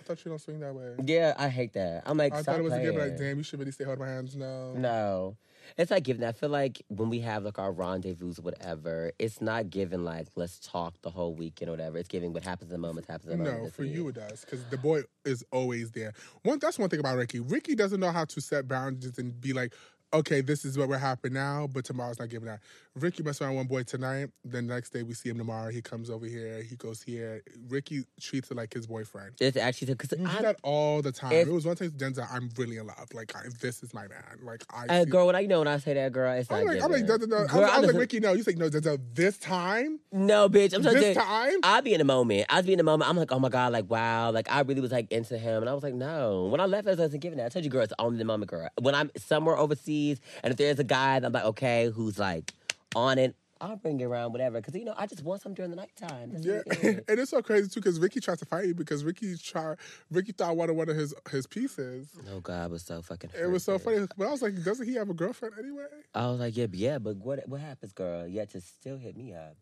I thought you don't swing that way. yeah, I hate that. I'm like, I thought it was a playing. gift, like, damn, you should really stay holding my hands. No. No. It's like giving. I feel like when we have like our rendezvous or whatever, it's not giving like let's talk the whole weekend or whatever. It's giving what happens in the moment happens in the moment. No, for you it does because the boy is always there. One that's one thing about Ricky. Ricky doesn't know how to set boundaries and be like, okay, this is what will happen now, but tomorrow's not giving that. Ricky messed around with one boy tonight. The next day we see him tomorrow. He comes over here. He goes here. Ricky treats it like his boyfriend. It's actually because You do that all the time. it was one time to Denzel. I'm really in love. Like I, this is my man. Like I. uh, girl. When I you know when I say that, girl, it's I'm like, I'm like, no, no, no. Girl, I'm, I like, Ricky, no. You say no, Denzel. This time, No, bitch. I'm to this time. I'd be in the moment. I'd be in the moment. I'm like, oh my god, like wow, like I really was like into him, and I was like, no. When I left, I wasn't giving that. I told you, girl, it's only the moment, girl. When I'm somewhere overseas, and if there's a guy that I'm like, okay, who's like on it, I'll bring it around, whatever. Because you know, I just want some during the nighttime. That's Yeah, it (laughs) and it's so crazy too because Ricky tried to fight you because Ricky tried. Ricky thought one of one of his his pieces. oh god, it was so fucking. It was so funny, but I was like, doesn't he have a girlfriend anyway? I was like, yeah, yeah, but what what happens, girl? You had to still hit me up.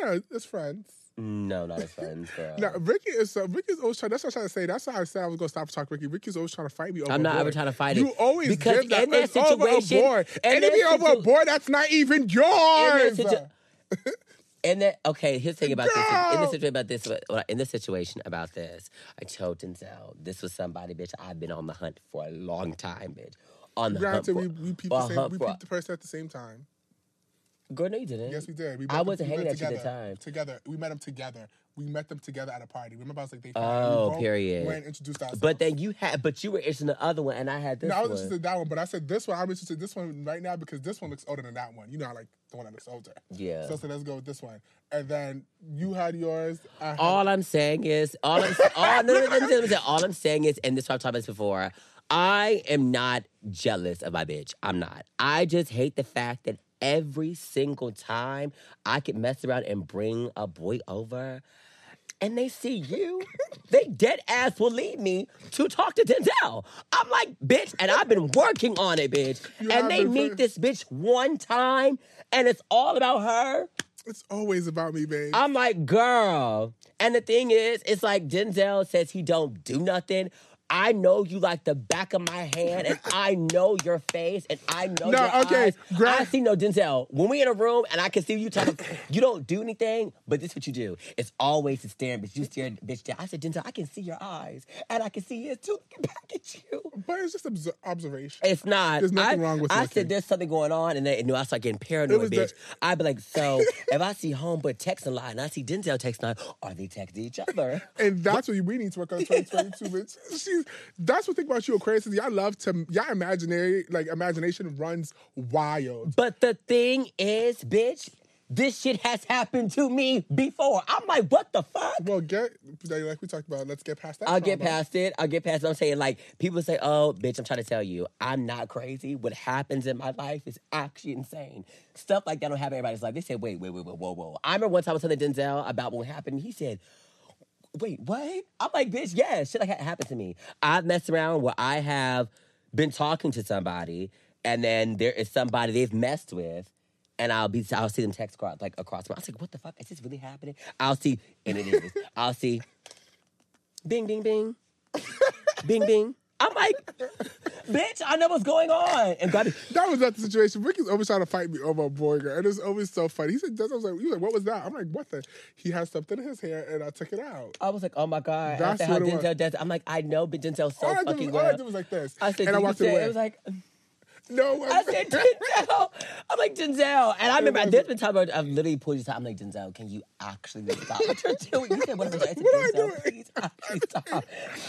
Yeah, it's friends. No, not as friends. (laughs) Now Ricky is uh, Ricky's always trying. That's what I'm trying to say. That's why I said I was gonna stop talking Ricky. Ricky's always trying to fight me over. I'm not ever trying to fight You it. always because give that, in that over situation, boy. in Anything over a boy that's not even in yours. that situ- and that okay, here's the thing about this. In this situation about this, in this situation about this, I told Denzel this was somebody, bitch. I've been on the hunt for a long time, bitch. On the hunt for, we we peeped the same. We peeped the person at the same time. Girl, no, you didn't. Yes, we did. We I met them- wasn't hanging at you at the together, time. Together, we met them together. We met them together at a party. Remember, I was like, they. Oh, we period. Went and introduced ourselves. But then you had, but you were interested in the other one, and I had this one. No, I was interested in that one, but I said this one. I'm interested in this one right now because this one looks older than that one. You know, I like the one that looks older. Yeah. So I said, let's go with this one. And then you had yours. Had, All I'm saying is, all I'm, all, no, no, no, no, no, all I'm saying is, and this is I've talked about this before. I am not jealous of my bitch. I'm not. I just hate the fact that every single time I could mess around and bring a boy over, and they see you, they dead ass will leave me to talk to Denzel. I'm like, bitch, and I've been working on it, bitch. You and they meet this bitch one time, and it's all about her. it's always about me, babe. I'm like, girl. And the thing is, it's like Denzel says he don't do nothing. I know you like the back of my hand, and I know your face, and I know No, your okay, eyes. gra- I see no Denzel. When we in a room and I can see you talking, you don't do anything, but this is what you do. It's always to stare, bitch. You stare, bitch. Down. I said, Denzel, I can see your eyes, and I can see his too. Looking back at you. but it's just obs- observation. It's not. There's nothing I, wrong with I looking. said there's something going on, and then you know, I start getting paranoid, bitch. the- I'd be like, so (laughs) if I see homeboy texting a lot, and I see Denzel texting a lot, are they texting each other? And that's what we need to work on in 2022, bitch. (laughs) She's, that's what I think about you, crazy. Y'all love to, y'all imaginary, like imagination runs wild. But the thing is, bitch, this shit has happened to me before. I'm like, what the fuck? Well, get like we talked about. Let's get past that. I'll get past it. I'll get past it. I'm saying, like, people say, oh, bitch, I'm trying to tell you, I'm not crazy. What happens in my life is actually insane. Stuff like that don't happen in everybody's life. They say, wait, wait, wait, wait, whoa, whoa. I remember one time I was telling Denzel about what happened. He said, wait, what? I'm like, bitch, yeah, shit like that happened to me. I've messed around where I have been talking to somebody, and then there is somebody they've messed with, and I'll be I'll see them text across like across. my I was like, what the fuck? Is this really happening? I'll see, and it is. I'll see, bing, bing, bing, bing, bing. I'm like, bitch, I know what's going on. And That was not the situation. Ricky's always trying to fight me over a boy girl, and it's always so funny. He said, that's, "I was like, he was like, what was that?" I'm like, "What the?" He had something in his hair, and I took it out. I was like, oh my God. I That's said how what was. Denzel does. I'm like, I know, but Denzel's so all, I fucking was, all I well. did was like this, I said, and I "Do you walked say-" away. It was like, no, (laughs) I said Denzel. I'm like Denzel, and I remember there's been times I've literally pulled you aside. I'm like Denzel, can you actually stop what you're doing? You said what was I said, What am I Denzel, doing? please actually stop,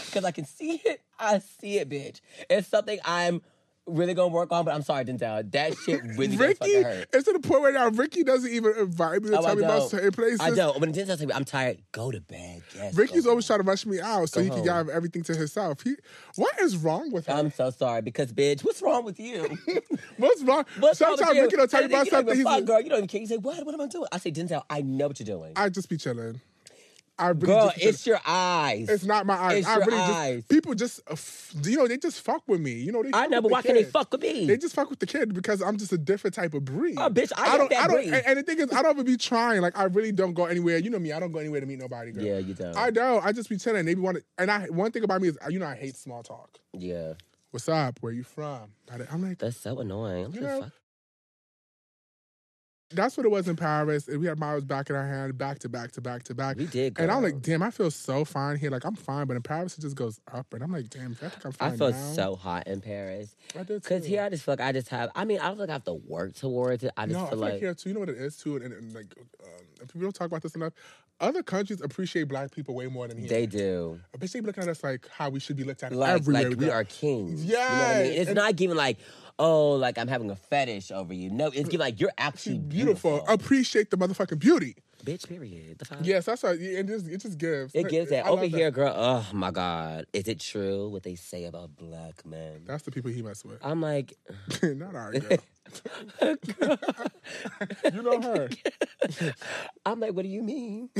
because I can see it. I see it, bitch. It's something I'm really gonna work on, but I'm sorry, Denzel. That shit really does Ricky, fucking hurt. it's to the point where now Ricky doesn't even invite me to Oh, tell I me about certain places. I don't. When Denzel tells me I'm tired, go to bed. Yes. Ricky's always home. trying to rush me out so Go he can have everything to himself. He, what is wrong with him? I'm so sorry because, bitch, what's wrong with you? (laughs) What's wrong? (laughs) What's wrong Sometimes you? Ricky don't tell me about something. He's fuck, like, girl. You don't even care. You say, what? What am I doing? I say, Denzel, I know what you're doing. I just be chilling. I really Girl, just it's your eyes. It's not my eyes. It's I your really eyes. just people just uh, you know they just fuck with me. You know they. I know, with but why can't they fuck with me? They just fuck with the kid because I'm just a different type of breed. Oh, bitch, I get don't. that I don't. breed. And, and the thing is, I don't even be trying. Like I really don't go anywhere. You know me. I don't go anywhere to meet nobody. Girl. yeah, you don't. I don't. I just be chilling. They be want to. And I one thing about me is you know I hate small talk. yeah, What's up? Where you from? I'm like that's so annoying. I'm You know, fuck. That's what it was in Paris, and we had Miles back in our hand, back to back to back to back. We did, And I'm like, damn, I feel so fine here. Like I'm fine, but in Paris it just goes up, and I'm like, damn, I think I'm fine I feel now. so hot in Paris. I did Cause here I just feel like I just have. I mean, I don't feel like I have to work towards it. I just no, I feel feel like, like here too. You know what it is too, and, and, and, like um, people don't talk about this enough. Other countries appreciate black people way more than here. they do. I bet they looking at us like how we should be looked at Like, everywhere. like we are kings. Yeah. You know what I mean? It's and- not giving like, oh, like I'm having a fetish over you. No, it's giving like you're actually beautiful. beautiful. Appreciate the motherfucking beauty. Bitch, period. The fuck? Yes, that's right. It just it just gives. It gives that. I Over here, girl, oh my God. Is it true what they say about black men? That's the people he mess with. I'm like, (laughs) Not our girl. You know her. I'm like, what do you mean?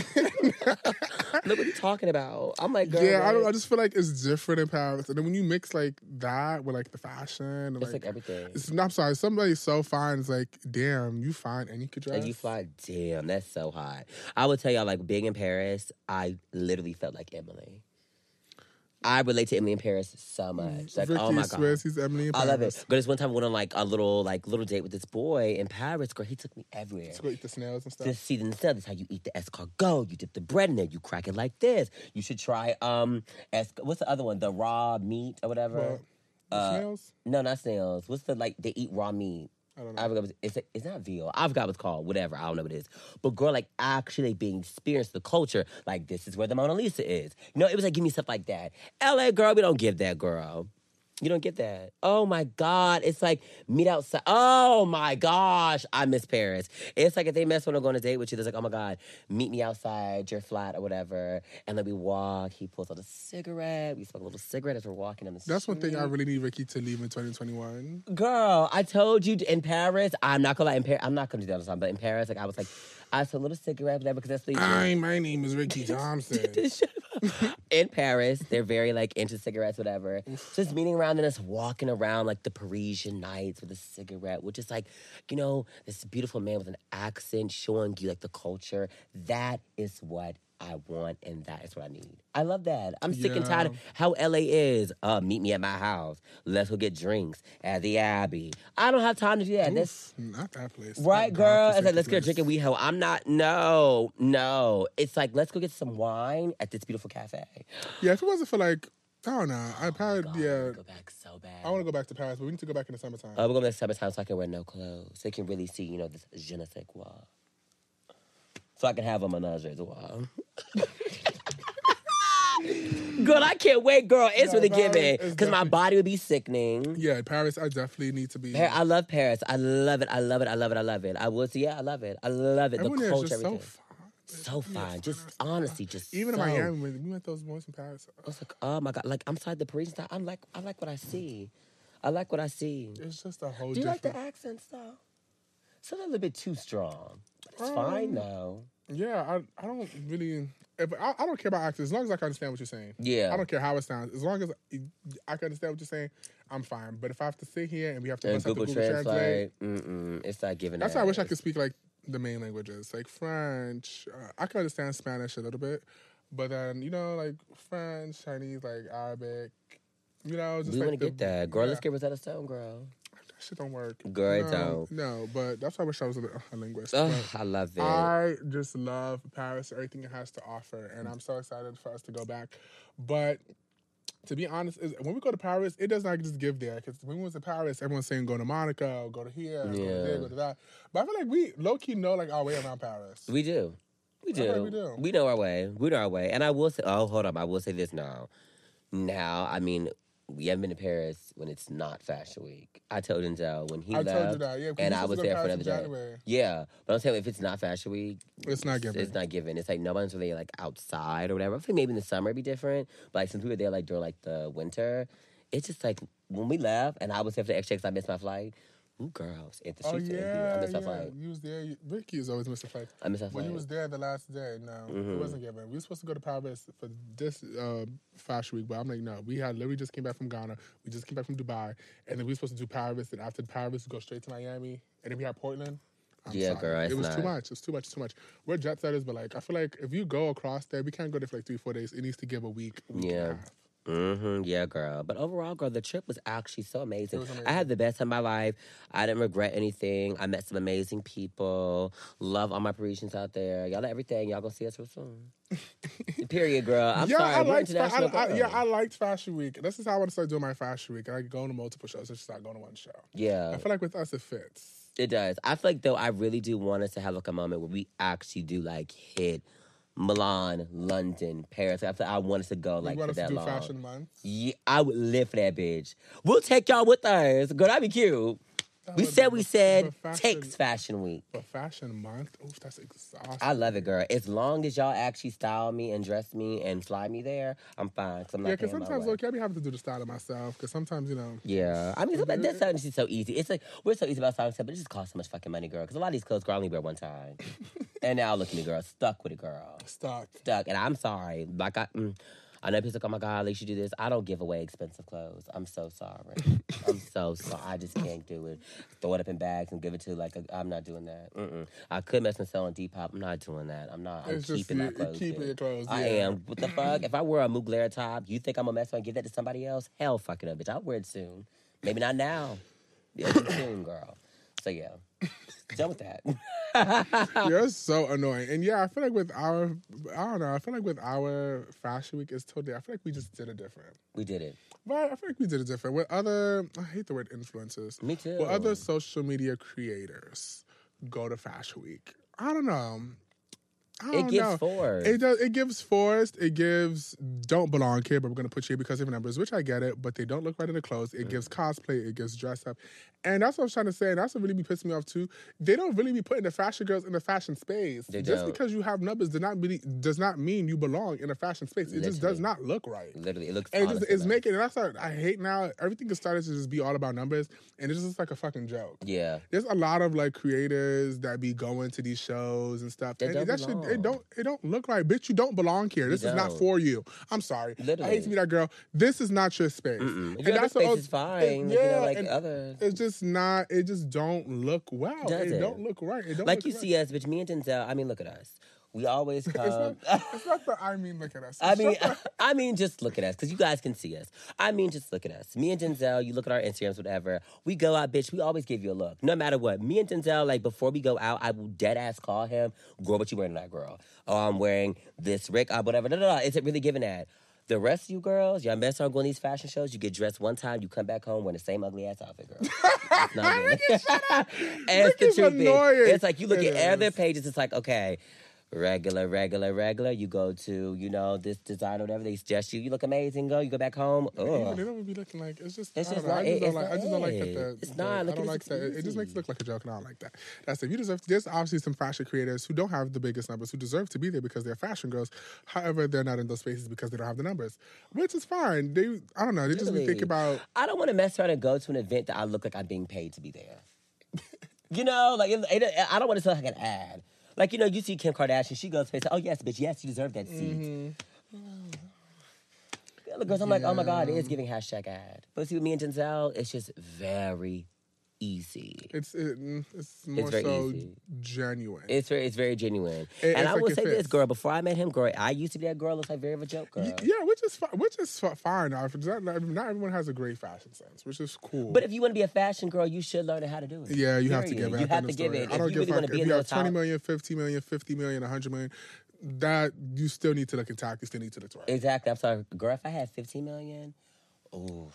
Look what you're you talking about? I'm like, girl, Yeah, I don't. I just feel like it's different in Paris, and then when you mix like that with like the fashion, and it's like, like everything. it's, I'm sorry, somebody so fine. It's like, damn, you fine and you could dress. And you fly, damn, that's so hot. I would tell y'all, like being in Paris, I literally felt like Emily. I relate to Emily in Paris so much. Like, Ricky oh my god, he's Emily in I love it. But this one time I went on like a little like little date with this boy in Paris. Girl, he took me everywhere. Go eat the snails and stuff. This see the snail. This is how you eat the escargot. You dip the bread in there. You crack it like this. You should try um, es- what's the other one? The raw meat or whatever. What? Uh, snails? No, not snails. What's the like? They eat raw meat. I don't know. I It's, it's not veal. I forgot what it's called. Whatever. I don't know what it is. But girl, like actually being experienced the culture. Like this is where the Mona Lisa is. You know, it was like give me stuff like that. L.A. girl, we don't give that, girl. You don't get that. Oh my God. It's like meet outside. Oh my gosh. I miss Paris. It's like if they mess when I'm going to date with you, they're like, oh my God, meet me outside your flat or whatever. And then we walk. He pulls out a cigarette. We smoke a little cigarette as we're walking on the street. That's one thing I really need Ricky to leave in 2021. Girl, I told you in Paris. I'm not gonna lie. In Paris, I'm not gonna do that all the time. But in Paris, like I was like, I saw a little cigarette, whatever, because that's the Hi, my name is Ricky (laughs) Thompson. (laughs) In Paris, they're very like into cigarettes, whatever. Just (laughs) meeting around and us walking around like the Parisian nights with a cigarette, which is like, you know, this beautiful man with an accent showing you like the culture. That is what I want, and that is what I need. I love that. I'm sick and tired of how LA is. Uh, meet me at my house. Let's go get drinks at the Abbey. I don't have time to do that. That's Oof, not that place. Right, girl. It's like, let's get a drink and we ho. I'm not, no, no. It's like, let's go get some wine at this beautiful cafe. Yeah, if it wasn't for like, I don't know. I've had, Oh yeah. go back so bad. I want to go back to Paris, but we need to go back in the summertime. Uh, we're going to the summertime so I can wear no clothes. So they can really see, you know, this je ne sais quoi. So I can have a menage a trois. girl, I can't wait, girl. It's No, really Paris giving. Because my body would be sickening. yeah, Paris, I definitely need to be. Par- I love Paris. I love it. I love it. I love it. I love it. I would yeah, I love it. I love it. Everyone the culture, so everything. fine. So fine. Just honestly, just Even so. in Miami, when we met those boys in Paris, I was like, oh my god, like I'm sorry, the Parisian style. I like, I like what I see. I like what I see. it's just a whole Do you like the accents though? It's a little bit too strong. But it's Um, fine though. Yeah, I, I don't really. If I, I don't care about accents as long as I can understand what you're saying. Yeah. I don't care how it sounds. As long as I can understand what you're saying, I'm fine. But if I have to sit here and we have to And bust out the Google, Google Translate, Translate, it's not giving. that's why I wish I could speak like the main languages, like French. Uh, I can understand Spanish a little bit, but then you know, like French, Chinese, like Arabic, You know, just we like want to get that, girl. yeah. Let's get Rosetta Stone, girl. Shit don't work. Good no, don't. No, but that's why I wish I was a, a linguist. Ugh, I love it. I just love Paris, everything it has to offer, and I'm so excited for us to go back. But to be honest, is when we go to Paris, it does not just give there. Because when we went to Paris, everyone's saying go to Monaco, go to here, go to there, go to that. But I feel like we low key know like our way around Paris. We do. We do. like we do. We know our way. We know our way. And I will say, oh, hold up. I will say this now. Now, I mean, we haven't been to Paris when it's not Fashion Week. I told Denzel when he I left. told you that, yeah. 'cause and I supposed was to go there for Paris another in day. January. Yeah, but I'm saying if it's not Fashion Week, It's not given. It's not given. It's like no one's really like outside or whatever. I think maybe in the summer it'd be different. But like since we were there like during like the winter, it's just like when we left and I was there for the extra because I missed my flight. Ooh, girls, at the Oh streets. yeah, I missed my yeah. You was there. You, Ricky is always Mr. Flight. I missed my When you was there the last day, no, Mhm. it wasn't given. We were supposed to go to Paris for this uh, fashion week, but I'm like, no. We had literally just came back from Ghana. We just came back from Dubai, and then we were supposed to do Paris, and after Paris, go straight to Miami, and then we had Portland. I'm Yeah, sorry. girl, it's it was too not. much. It's too much. Too much. We're jet setters, but like, I feel like if you go across there, we can't go there for like three, four days. It needs to give a week. week Yeah. And a half. Mm-hmm. Yeah, girl. But overall, girl, the trip was actually so amazing. amazing. I had the best time of my life. I didn't regret anything. I met some amazing people. Love all my Parisians out there. Y'all everything. Y'all gonna see us real soon. (laughs) Period, girl. I'm yeah, sorry. I We're liked. Fa- I, international I, yeah. I liked Fashion Week. This is how I want to start doing my Fashion Week. I like going to multiple shows. I just start going to one show. yeah. I feel like with us, it fits. It does. I feel like though I really do want us to have like a moment where we actually do like hit Milan, London, Paris. I feel I want us to go like want for that long. Fashion Month. Yeah, I would live for that bitch. We'll take y'all with us. Girl, that'd be cute. That We said we said but takes fashion week. But fashion month, oof, that's exhausting. I love it, girl. As long as y'all actually style me and dress me and fly me there, I'm fine. Cause I'm not yeah, because sometimes, look, I be having to do the styling myself. Because sometimes, you know, Yeah, I mean, sometimes that's something that's so easy. It's like we're so easy about styling stuff, but it just costs so much fucking money, girl. Because a lot of these clothes, girl, I only wear one time, (laughs) and now look at me, girl, stuck with it, girl, stuck. stuck. And I'm sorry, like I, mm, I know people are like, oh my god, like you do this. I don't give away expensive clothes. I'm so sorry. (laughs) I'm so sorry. I just can't do it. Throw it up in bags and give it to like i I'm not doing that. Mm-mm. I could mess and sell on Depop. I'm not doing that. I'm not. I'm It's just keeping my you- clothes. keeping your clothes, I yeah. am. What the fuck? If I wear a Mugler top, you think I'm gonna mess around and give that to somebody else? Hell, fucking up, bitch. I'll wear it soon. Maybe not now. Yeah, soon, girl. So yeah, (laughs) done with that. (laughs) You're so annoying. And yeah, I feel like with our, I don't know, I feel like with our fashion week, it's totally, I feel like we just did it different. we did it. But I feel like we did it different. With other, I hate the word influencers. Me too. With other social media creators go to fashion week. I don't know. I don't it gives know. force. It does. It gives Forrest. It gives don't belong here, but we're gonna put you here because of your numbers, which I get it. But they don't look right in the clothes. It gives mm-hmm. cosplay. It gives dress up, and that's what I was trying to say. And that's what really be pissing me off too. They don't really be putting the fashion girls in the fashion space. They just don't. because you have numbers does not really does not mean you belong in a fashion space. It just does not look right. Literally, it looks. And it just, it's making, and that's what I hate now. Everything is started to just be all about numbers, and it's just like a fucking joke. Yeah, There's a lot of like creators that be going to these shows and stuff, They and that shit it oh. don't it don't look right, bitch. You don't belong here. This is not don't. for you. I'm sorry. I Literally. hate to be that girl. This is not your space. Mm-mm. If And your other that's space is fine. it- like, you yeah, like and others. It's just not. It just don't look well. Does it it? don't look right. It don't Like you right. see us, bitch. Me and Denzel. I mean, look at us. We always come. (laughs) It's not, it's not the I mean. Look at us. I mean, the- (laughs) I mean, just look at us because you guys can see us. I mean, just look at us. Me and Denzel. You look at our Instagrams, whatever. We go out, bitch. We always give you a look, no matter what. Me and Denzel, like before we go out, I will dead ass call him, "Girl, what you wearing tonight, girl? Oh, I'm wearing this Rick, uh, whatever." No, no, no. Is it really giving that? The rest of you girls, y'all mess around going to these fashion shows. You get dressed one time, you come back home wearing the same ugly ass outfit, girl. (laughs) It's not good. and it's the truth. It's like you look It at other pages. It's like okay, regular, regular, regular. You go to, you know, this design or whatever. They suggest you. You look amazing. Go. You go back home. Even they don't be looking like it's just. It's I, just don't know, not I just it. don't It's like. I not just don't like that. The, It's the- not. I don't at like that. It, it just makes it look like a joke, and I don't like that. That's it. You deserve. There's obviously some fashion creators who don't have the biggest numbers who deserve to be there because they're fashion girls. However, they're not in those spaces because they don't have the numbers, which is fine. They, I don't know. They just be thinking about. I don't want to mess around and go to an event that I look like I'm being paid to be there. (laughs) you know, like it, I don't want to sound like an ad. Like you know, you see Kim Kardashian, she goes say, "Oh yes, bitch, yes, you deserve that seat." Mm-hmm. The other girls, I'm like, "Oh my god, it is giving hashtag ad." But see, with me and Denzel, it's just very easy. It's it, mm, it's more very so easy. genuine. It's very, it's very genuine. It- and I like will say this, girl. Before I met him, girl, I used to be that girl. Looks like very of a joke, girl. Y- yeah, which is fi- which is fi- fine. If it's not, not everyone has a great fashion sense, which is cool. But if you want to be a fashion girl, you should learn how to do it. yeah, you have to Period. give it. You have to give it. I don't you give really a fuck if you have 20 top, million, 50 million, 50 million, 100 million. That you still need to look intact. You still need to look right. exactly. I'm sorry, girl. If I had 15 million, oof,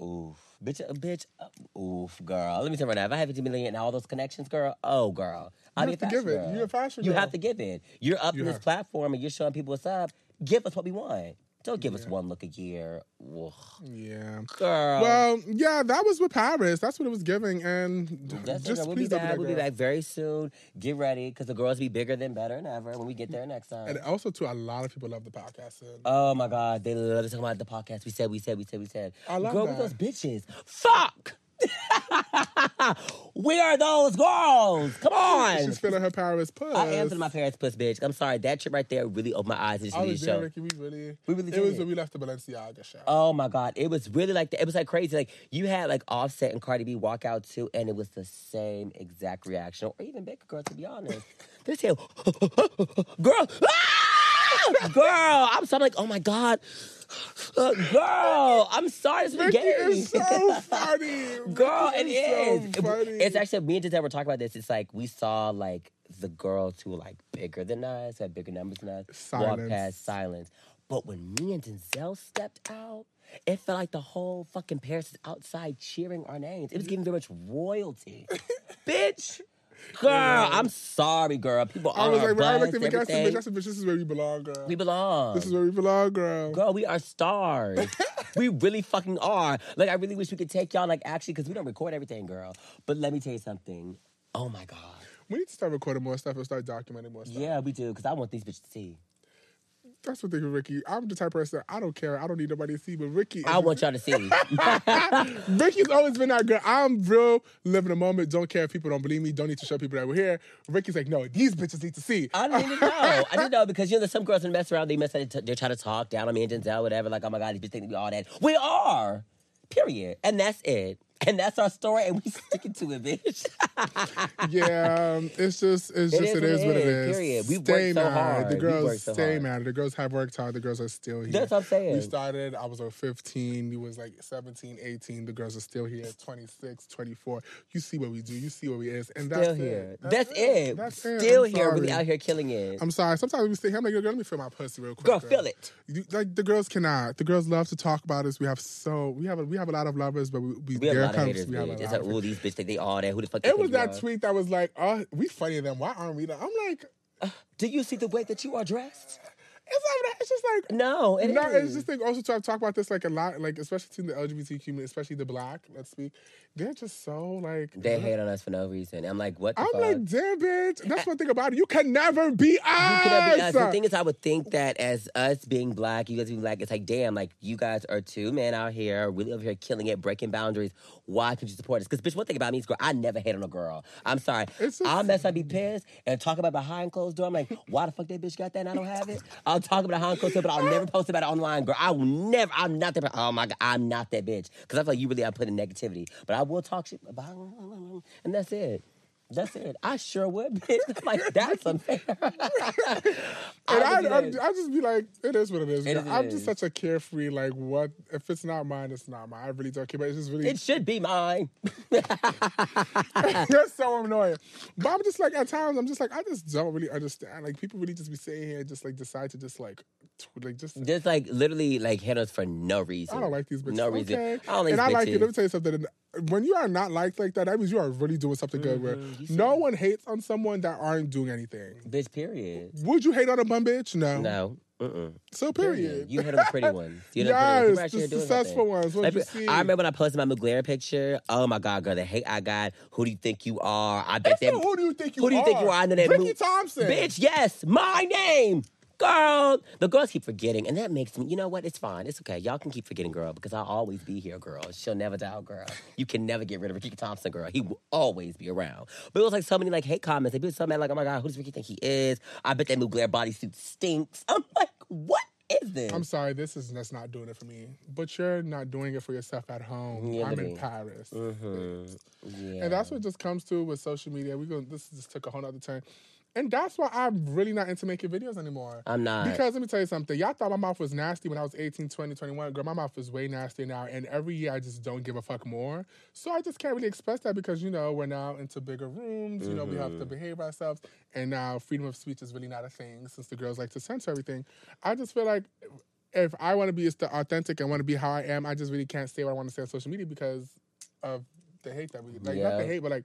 oof, bitch, uh, bitch, uh, oof, girl. Let me tell you right now. If I had 15 million and all those connections, girl, oh, girl, You be have to give fashion it. girl. You're a fashion You girl. have to give it. You're up You in this have. platform and you're showing people what's up. Give us what we want. Don't give us one look a year, Ugh. Yeah. girl. Well, yeah, that was with Paris. That's what it was giving, and That's just it. We'll please be back. We'll be back very soon. Get ready because the girls be bigger than better than ever when we get there next time. And also, too, a lot of people love the podcast. And Oh my God, they love to talk about the podcast. We said, we said, we said, we said. I love Girl, that. with those bitches. Fuck! (laughs) we are those girls. Come on. she's feeling her Paris puss. I am my parents' puss, bitch. I'm sorry. That trip right there really opened my eyes to this really was there, show. Ricky. We really, We really It was when we left the Balenciaga show. Oh my God. It was really like that. It was like crazy. Like you had like Offset and Cardi B walk out too, and it was the same exact reaction. Or even Baker Girl, to be honest. (laughs) They say, (laughs) girl, ah! girl. I'm so I'm like, oh my God. Uh, girl, I'm sorry. It's Ricky gay. (laughs) is so funny. Girl, it Ricky is. So funny. It's actually me and Denzel were talking about this. It's like we saw like the girls who were like bigger than us, had bigger numbers than us, walk Silence. past silence. But when me and Denzel stepped out, it felt like the whole fucking Paris is outside cheering our names. It was giving very much royalty. (laughs) Bitch. Girl, I'm sorry, girl. People I was like, man, I looked at. I said, bitch. I said, bitch, this is where we belong, girl. We belong. This is where we belong, girl. Girl, we are stars. (laughs) we really fucking are. Like, I really wish we could take y'all, like, actually, because we don't record everything, girl. But let me tell you something. Oh my God. We need to start recording more stuff and start documenting more stuff. Yeah, we do, because I want these bitches to see. That's what they do, Ricky. I'm the type of person I don't care. I don't need nobody to see, but Ricky. I want y'all to see. me. (laughs) Ricky's always been that girl. I'm real, living the moment. Don't care if people don't believe me. Don't need to show people that we're here. Ricky's like, no, these bitches need to see. I didn't even know. I didn't (laughs) know because you know there's some girls that mess around. They mess. They they try to talk down on me and Denzel, whatever. Like, oh my god, these bitches think we all that. We are. Period. And that's it. (laughs) And that's our story, and we sticking to it, bitch. (laughs) yeah, um, it's just, it's It just, is it is what it is. period. We've stay worked so mad. hard. The girls so stay hard. mad. The girls have worked hard. The girls are still here. That's what I'm saying. We started, I was on 15. You was like 17, 18. The girls are still here, 26, 24. You see what we do. You see what we is. And that's Still it. here. That's, it. That's. Still here. Sorry. out here killing it. I'm sorry. Sometimes we stay here. I'm like, girl, let me feel my pussy real quick. Girl, feel it. You, like the girls cannot. The girls love to talk about us. We have so we have a, we have a lot of lovers, but we, we, We have a there lot of haters, we bitch. It's like, oh, these bitches think they all that. Who the fuck? It was that tweet that was like, "Oh, we funnier than why aren't we?" I'm like, uh, Do you see the way that you are dressed? It's not that. It's just like No, it no, it's just like also to talk about this like a lot, like especially to the LGBT community, especially the black. Let's speak. They're just so like They hate on us for no reason. I'm like, what the I'm fuck? like, damn, bitch. That's one thing about it. You can never be us. You be us. The thing is, I would think that as us being black, you guys being black, it's like, damn, like you guys are two men out here, really over here killing it, breaking boundaries. Why can't you support us? Because, bitch, one thing about me is, girl, I never hate on a girl. I'm sorry. Just- I'll mess up, be pissed, and talk about behind closed door. I'm like, why the fuck that bitch got that and I don't have it? (laughs) Uh, I'll talk about closed door, but I'll never post about it online, girl. I will never, I'm not that, oh my God, I'm not that bitch. Because I feel like you really are putting negativity. But I will talk shit about, and that's it. That's it. I sure would, bitch. (laughs) I'm like, that's unfair. (laughs) And I I, I, be like- I just be like, it is what it is. It girl. is, it I'm just is. such a carefree, like, what if it's not mine, it's not mine. I really don't care. But it's just really, It should be mine. (laughs) you're so annoying. But I'm just like, at times, I'm just like, I just don't really understand. Like, people really just be sitting here and just like decide to just like, tw- like, just. Just like literally like hit us for no reason. I don't like these bitches. No reason. Okay. I don't like and I these like it. Let me tell you something. When you are not liked like that, that means you are really doing something good. Where Mhm. You see no that. one hates on someone that aren't doing anything. Bitch, period. Would you hate on a bum bitch? No. No. Mm-mm. So period. You hit a pretty (laughs) one. You hit on the pretty ones. Yes, the successful something. ones. Like, you see? I remember when I posted my McLaren picture. Oh my god, girl, the hate I got. Who do you think you are? I bet It's that. who do you think you who do you are? think you are? I know that Ricky mo- Thompson. Bitch, yes, my name. Girl, the girls keep forgetting, and that makes me. You know what? It's fine. It's okay. Y'all can keep forgetting, girl, because I'll always be here, girl. She'll never die, girl. You can never get rid of Ricky Thompson, girl. He will always be around. But it was like so many like hate comments. They be so mad, like, oh my god, who does Ricky think he is? I bet that McLaren bodysuit stinks. I'm like, what is this? I'm sorry, this is just not doing it for me. But you're not doing it for yourself at home. Yeah, I'm in Paris. hmm Yeah. And that's what just comes to with social media. We go this just took a whole other turn. And that's why I'm really not into making videos anymore. I'm not. Because let me tell you something. Y'all thought my mouth was nasty when I was 18, 20, 21. Girl, my mouth is way nastier now. And every year I just don't give a fuck more. So I just can't really express that because, you know, we're now into bigger rooms. You know, we have to mm-hmm. behave ourselves. And now freedom of speech is really not a thing since the girls like to censor everything. I just feel like if I want to be authentic and want to be how I am, I just really can't say what I want to say on social media because of the hate that we like. Not the hate, but like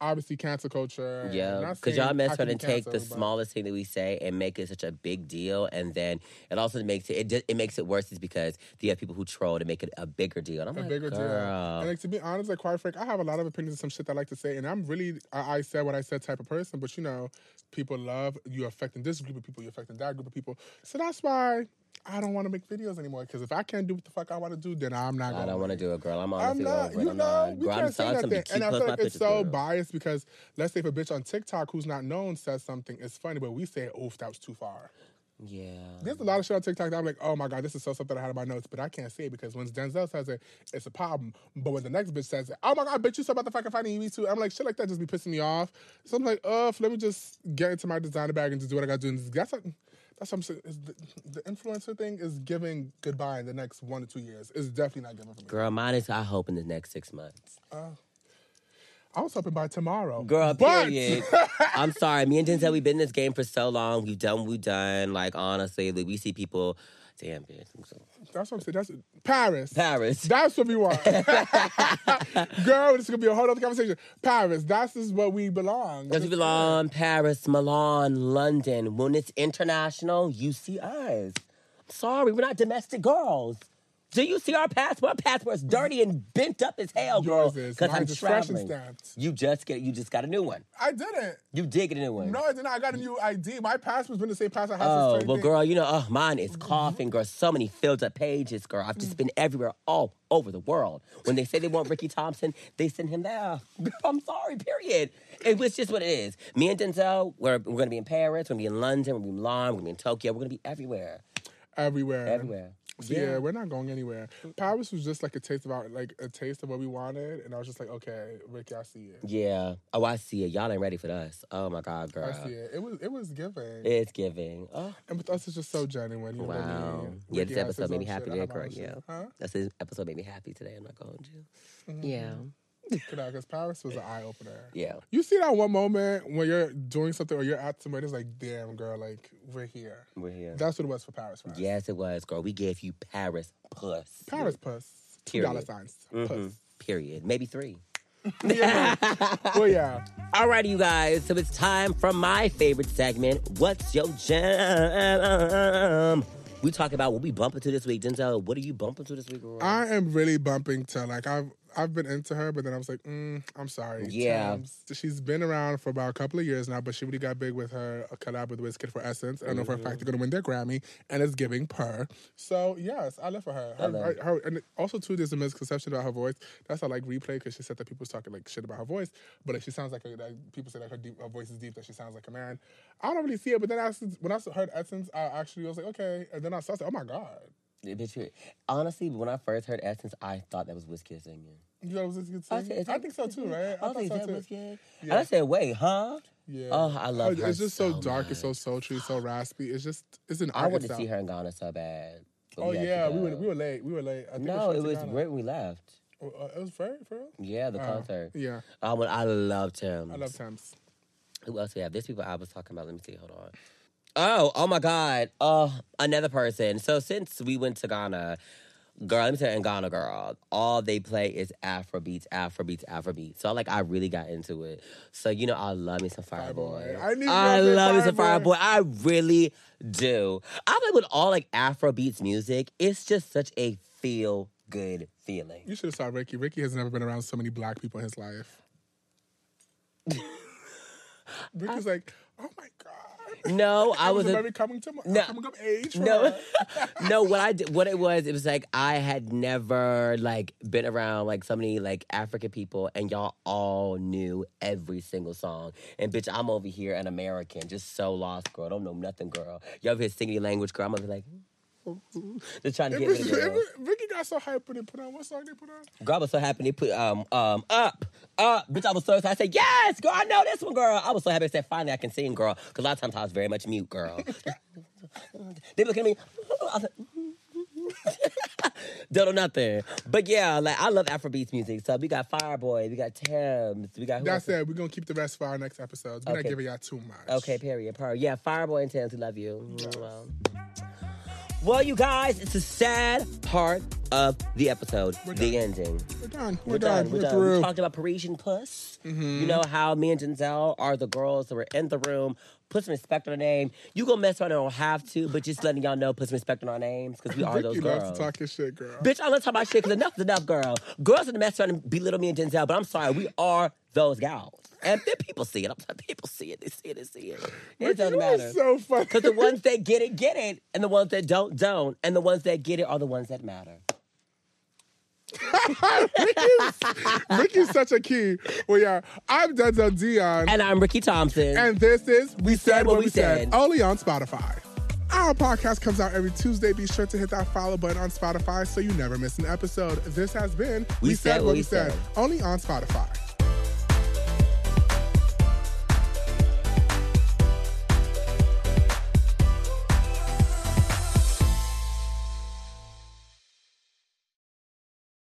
obviously cancel culture. Yeah, because y'all mess I with can be and take the but- smallest thing that we say and make it such a big deal, and then it also makes it it, it makes it worse is because you have people who troll to make it a bigger deal. And I'm a like, bigger deal. And like to be honest, like quite frank, I have a lot of opinions on some shit I like to say, and I'm really I, I said what I said type of person. But you know, people love you affecting this group of people, you affecting that group of people. So that's why I don't want to make videos anymore. Because if I can't do what the fuck I want to do, then I'm not. I gonna don't want to do it, girl. I'm I'm not, over it. you I'm know, not. we Girl, I'm can't say nothing. And I feel like it's so biased because let's say if a bitch on TikTok who's not known says something, it's funny, but we say, oof, that was too far. Yeah. There's a lot of shit on TikTok that I'm like, oh my god, this is so something I had in my notes, but I can't say it because when Denzel says it, it's a problem. But when the next bitch says it, oh my god, bitch, you so about the fucking funny me too. I'm like, shit like that just be pissing me off. So I'm like, uh, let me just get into my designer bag and just do what I got to do. And that's what, that's what I'm saying. Is the, the influencer thing is giving goodbye in the next one to two years. It's definitely not giving for me. Girl, mine is, I hope, in the next six months. Uh, I was hoping by tomorrow. Girl, but period. (laughs) I'm sorry. Me and Denzel, we've been in this game for so long. We've done, what we've done. Like, honestly, like, we see people. Damn, bitch. I'm so- that's what I'm saying. That's Paris. Paris. That's what we want. (laughs) Girl, this is gonna be a whole other conversation. Paris, that's is what we belong. Because we belong Paris, Milan, London. When it's international, you see us. Sorry, we're not domestic girls. Do you see our passport? Our passport's dirty and bent up as hell, girl. Yours is. Because I'm Mine's is fresh and traveling. stamped. You just get. You just got a new one. I didn't. You did get a new one. No, I did not. I got a new ID. My passport's been the same passport Oh, well, 20. girl, you know, oh, mine is coughing, girl. So many filled up pages, girl. I've just mm. been everywhere, all over the world. When they say they want Ricky Thompson, they send him there. (laughs) I'm sorry, period. It was just what it is. Me and Denzel, we're, we're going to be in Paris, we're going to be in London, we're going to be in Milan, we're going to be in Tokyo, we're going to be everywhere. Everywhere. Everywhere. So yeah. we're not going anywhere. Paris was just like a taste of our, like a taste of what we wanted, and I was just like, okay, Ricky, I see it. Yeah. Oh, I see it. Y'all ain't ready for us. Oh, my God, girl. I see it. It was it was giving, It's giving. Oh, and with us, it's just so genuine. You know I wow. mean? Yeah, this episode made me happy today, girl. Yeah. Huh? That's this episode made me happy today. I'm not going to. Mm-hmm. Yeah. Because Paris was an eye opener. Yeah. You see that one moment when you're doing something or you're at somewhere, it's like, damn, girl, like we're here. We're here. That's what it was for Paris. Us. Yes, it was, girl. We gave you Paris plus. Paris puss. Two Period. dollar signs. Mhm. Puss. Period. Maybe three. (laughs) Yeah. well, yeah. Alrighty, you guys. So it's time for my favorite segment. What's your jam? We talk about what we bumping to this week. Denzel, what are you bumping to this week? girl? I am really bumping to like I've I've been into her, but then I was like, mm, I'm sorry. Yeah. Tems. she's been around for about a couple of years now, but she really got big with her a collab with Wizkid for Essence. I don't know for a Mm-hmm. fact they're gonna win their Grammy, and it's giving per. So yes, I live for her. Her, love her, her- and also too, there's a misconception about her voice. That's I like replay because she said that people was talking like shit about her voice, but like she sounds like, a, like people say like her, deep, her voice is deep, that she sounds like a man. I don't really see it, but then I, when I heard Essence, I actually was like, okay, and then I saw, I said, oh my god. Bitch, you- honestly, when I first heard Essence, I thought that was Wizkid singing. You know, was this good I, singing? said, is I that think so too, Wizkid? right? I was like, is so that too. Wizkid? And I said, wait, huh? Yeah. Oh, I love her It's just so, dark. It's so much. sultry, so raspy. It's just it's an I art wanted to see her in Ghana so bad. but Oh had to yeah, we go. were we were late. We were late. I think No, it was Ghana. right when we left. Oh, uh, it was very for real. Yeah, the Oh, concert. Yeah, I, would, I loved him. I love Tems. Who else we have? There's people I was talking about. Let me see. Hold on. Oh, oh my God. Oh, another person. So since we went to Ghana, girl, let me tell you, in Ghana, girl, all they play is Afro beats, Afro beats, Afro beats. So like, I really got into it. So you know, I love me some Fireboy. I need I love me some Fireboy. I really do. I think with all like Afro beats music, it's just such a feel good feeling. You should have saw Ricky. Ricky has never been around so many black people in his life. (laughs) Ricky's like, oh my god. (laughs) No, I It was a a, coming to No. coming age. No, (laughs) no. What I did, what it was, it was like I had never like been around like so many like African people, and y'all all knew every single song. And bitch, I'm over here an American, just so lost, girl. Don't know nothing, girl. Y'all over here singing your language, girl. I'm over here like, Just trying to get girl. if Ricky got so hyped when they put on what song they put on? Girl, I was so happy they put um um up up. Bitch, I was so excited. I said yes, girl. I know this one, girl. I was so happy. I said finally I can sing, girl. Because a lot of times I was very much mute, girl. (laughs) they look at me. I was like, (laughs) don't know nothing. But yeah, like I love Afrobeats music. So we got Fireboy, we got Tems, we got That's else? it. We're gonna keep the rest for our next episodes. We're Okay. not giving y'all too much. Okay, period. Period. Yeah, Fireboy and Tems, we love you. Well, well, you guys, it's a sad part of the episode, We're the done. ending. We're done. We're, We're done. done. We're, We're done. through. Mm-hmm. We talked about Parisian Puss. You know how me and Denzel are the girls that were in the room. Put some respect on our name. You gonna mess around and don't have to, but just letting y'all know, put some respect on our names because we are Ricky those loves girls. to talk his shit, girl. Bitch, I love talking about shit because enough is enough, girl. Girls in the mess around and belittle me and Denzel, but I'm sorry, we are those gals. And then people see it. I'm sorry, people see it. They see it. They see it. It doesn't matter. so funny. Because the ones that get it, get it. And the ones that don't, don't. And the ones that get it are the ones that matter. (laughs) Ricky's such a key. Well, yeah, I'm Denzel Dion, And I'm Ricky Thompson. and this is We Said What We Said, Said. only on Spotify. Our podcast comes out every Tuesday. Be sure to hit that follow button on Spotify so you never miss an episode. This has been We Said What We Said. only on Spotify.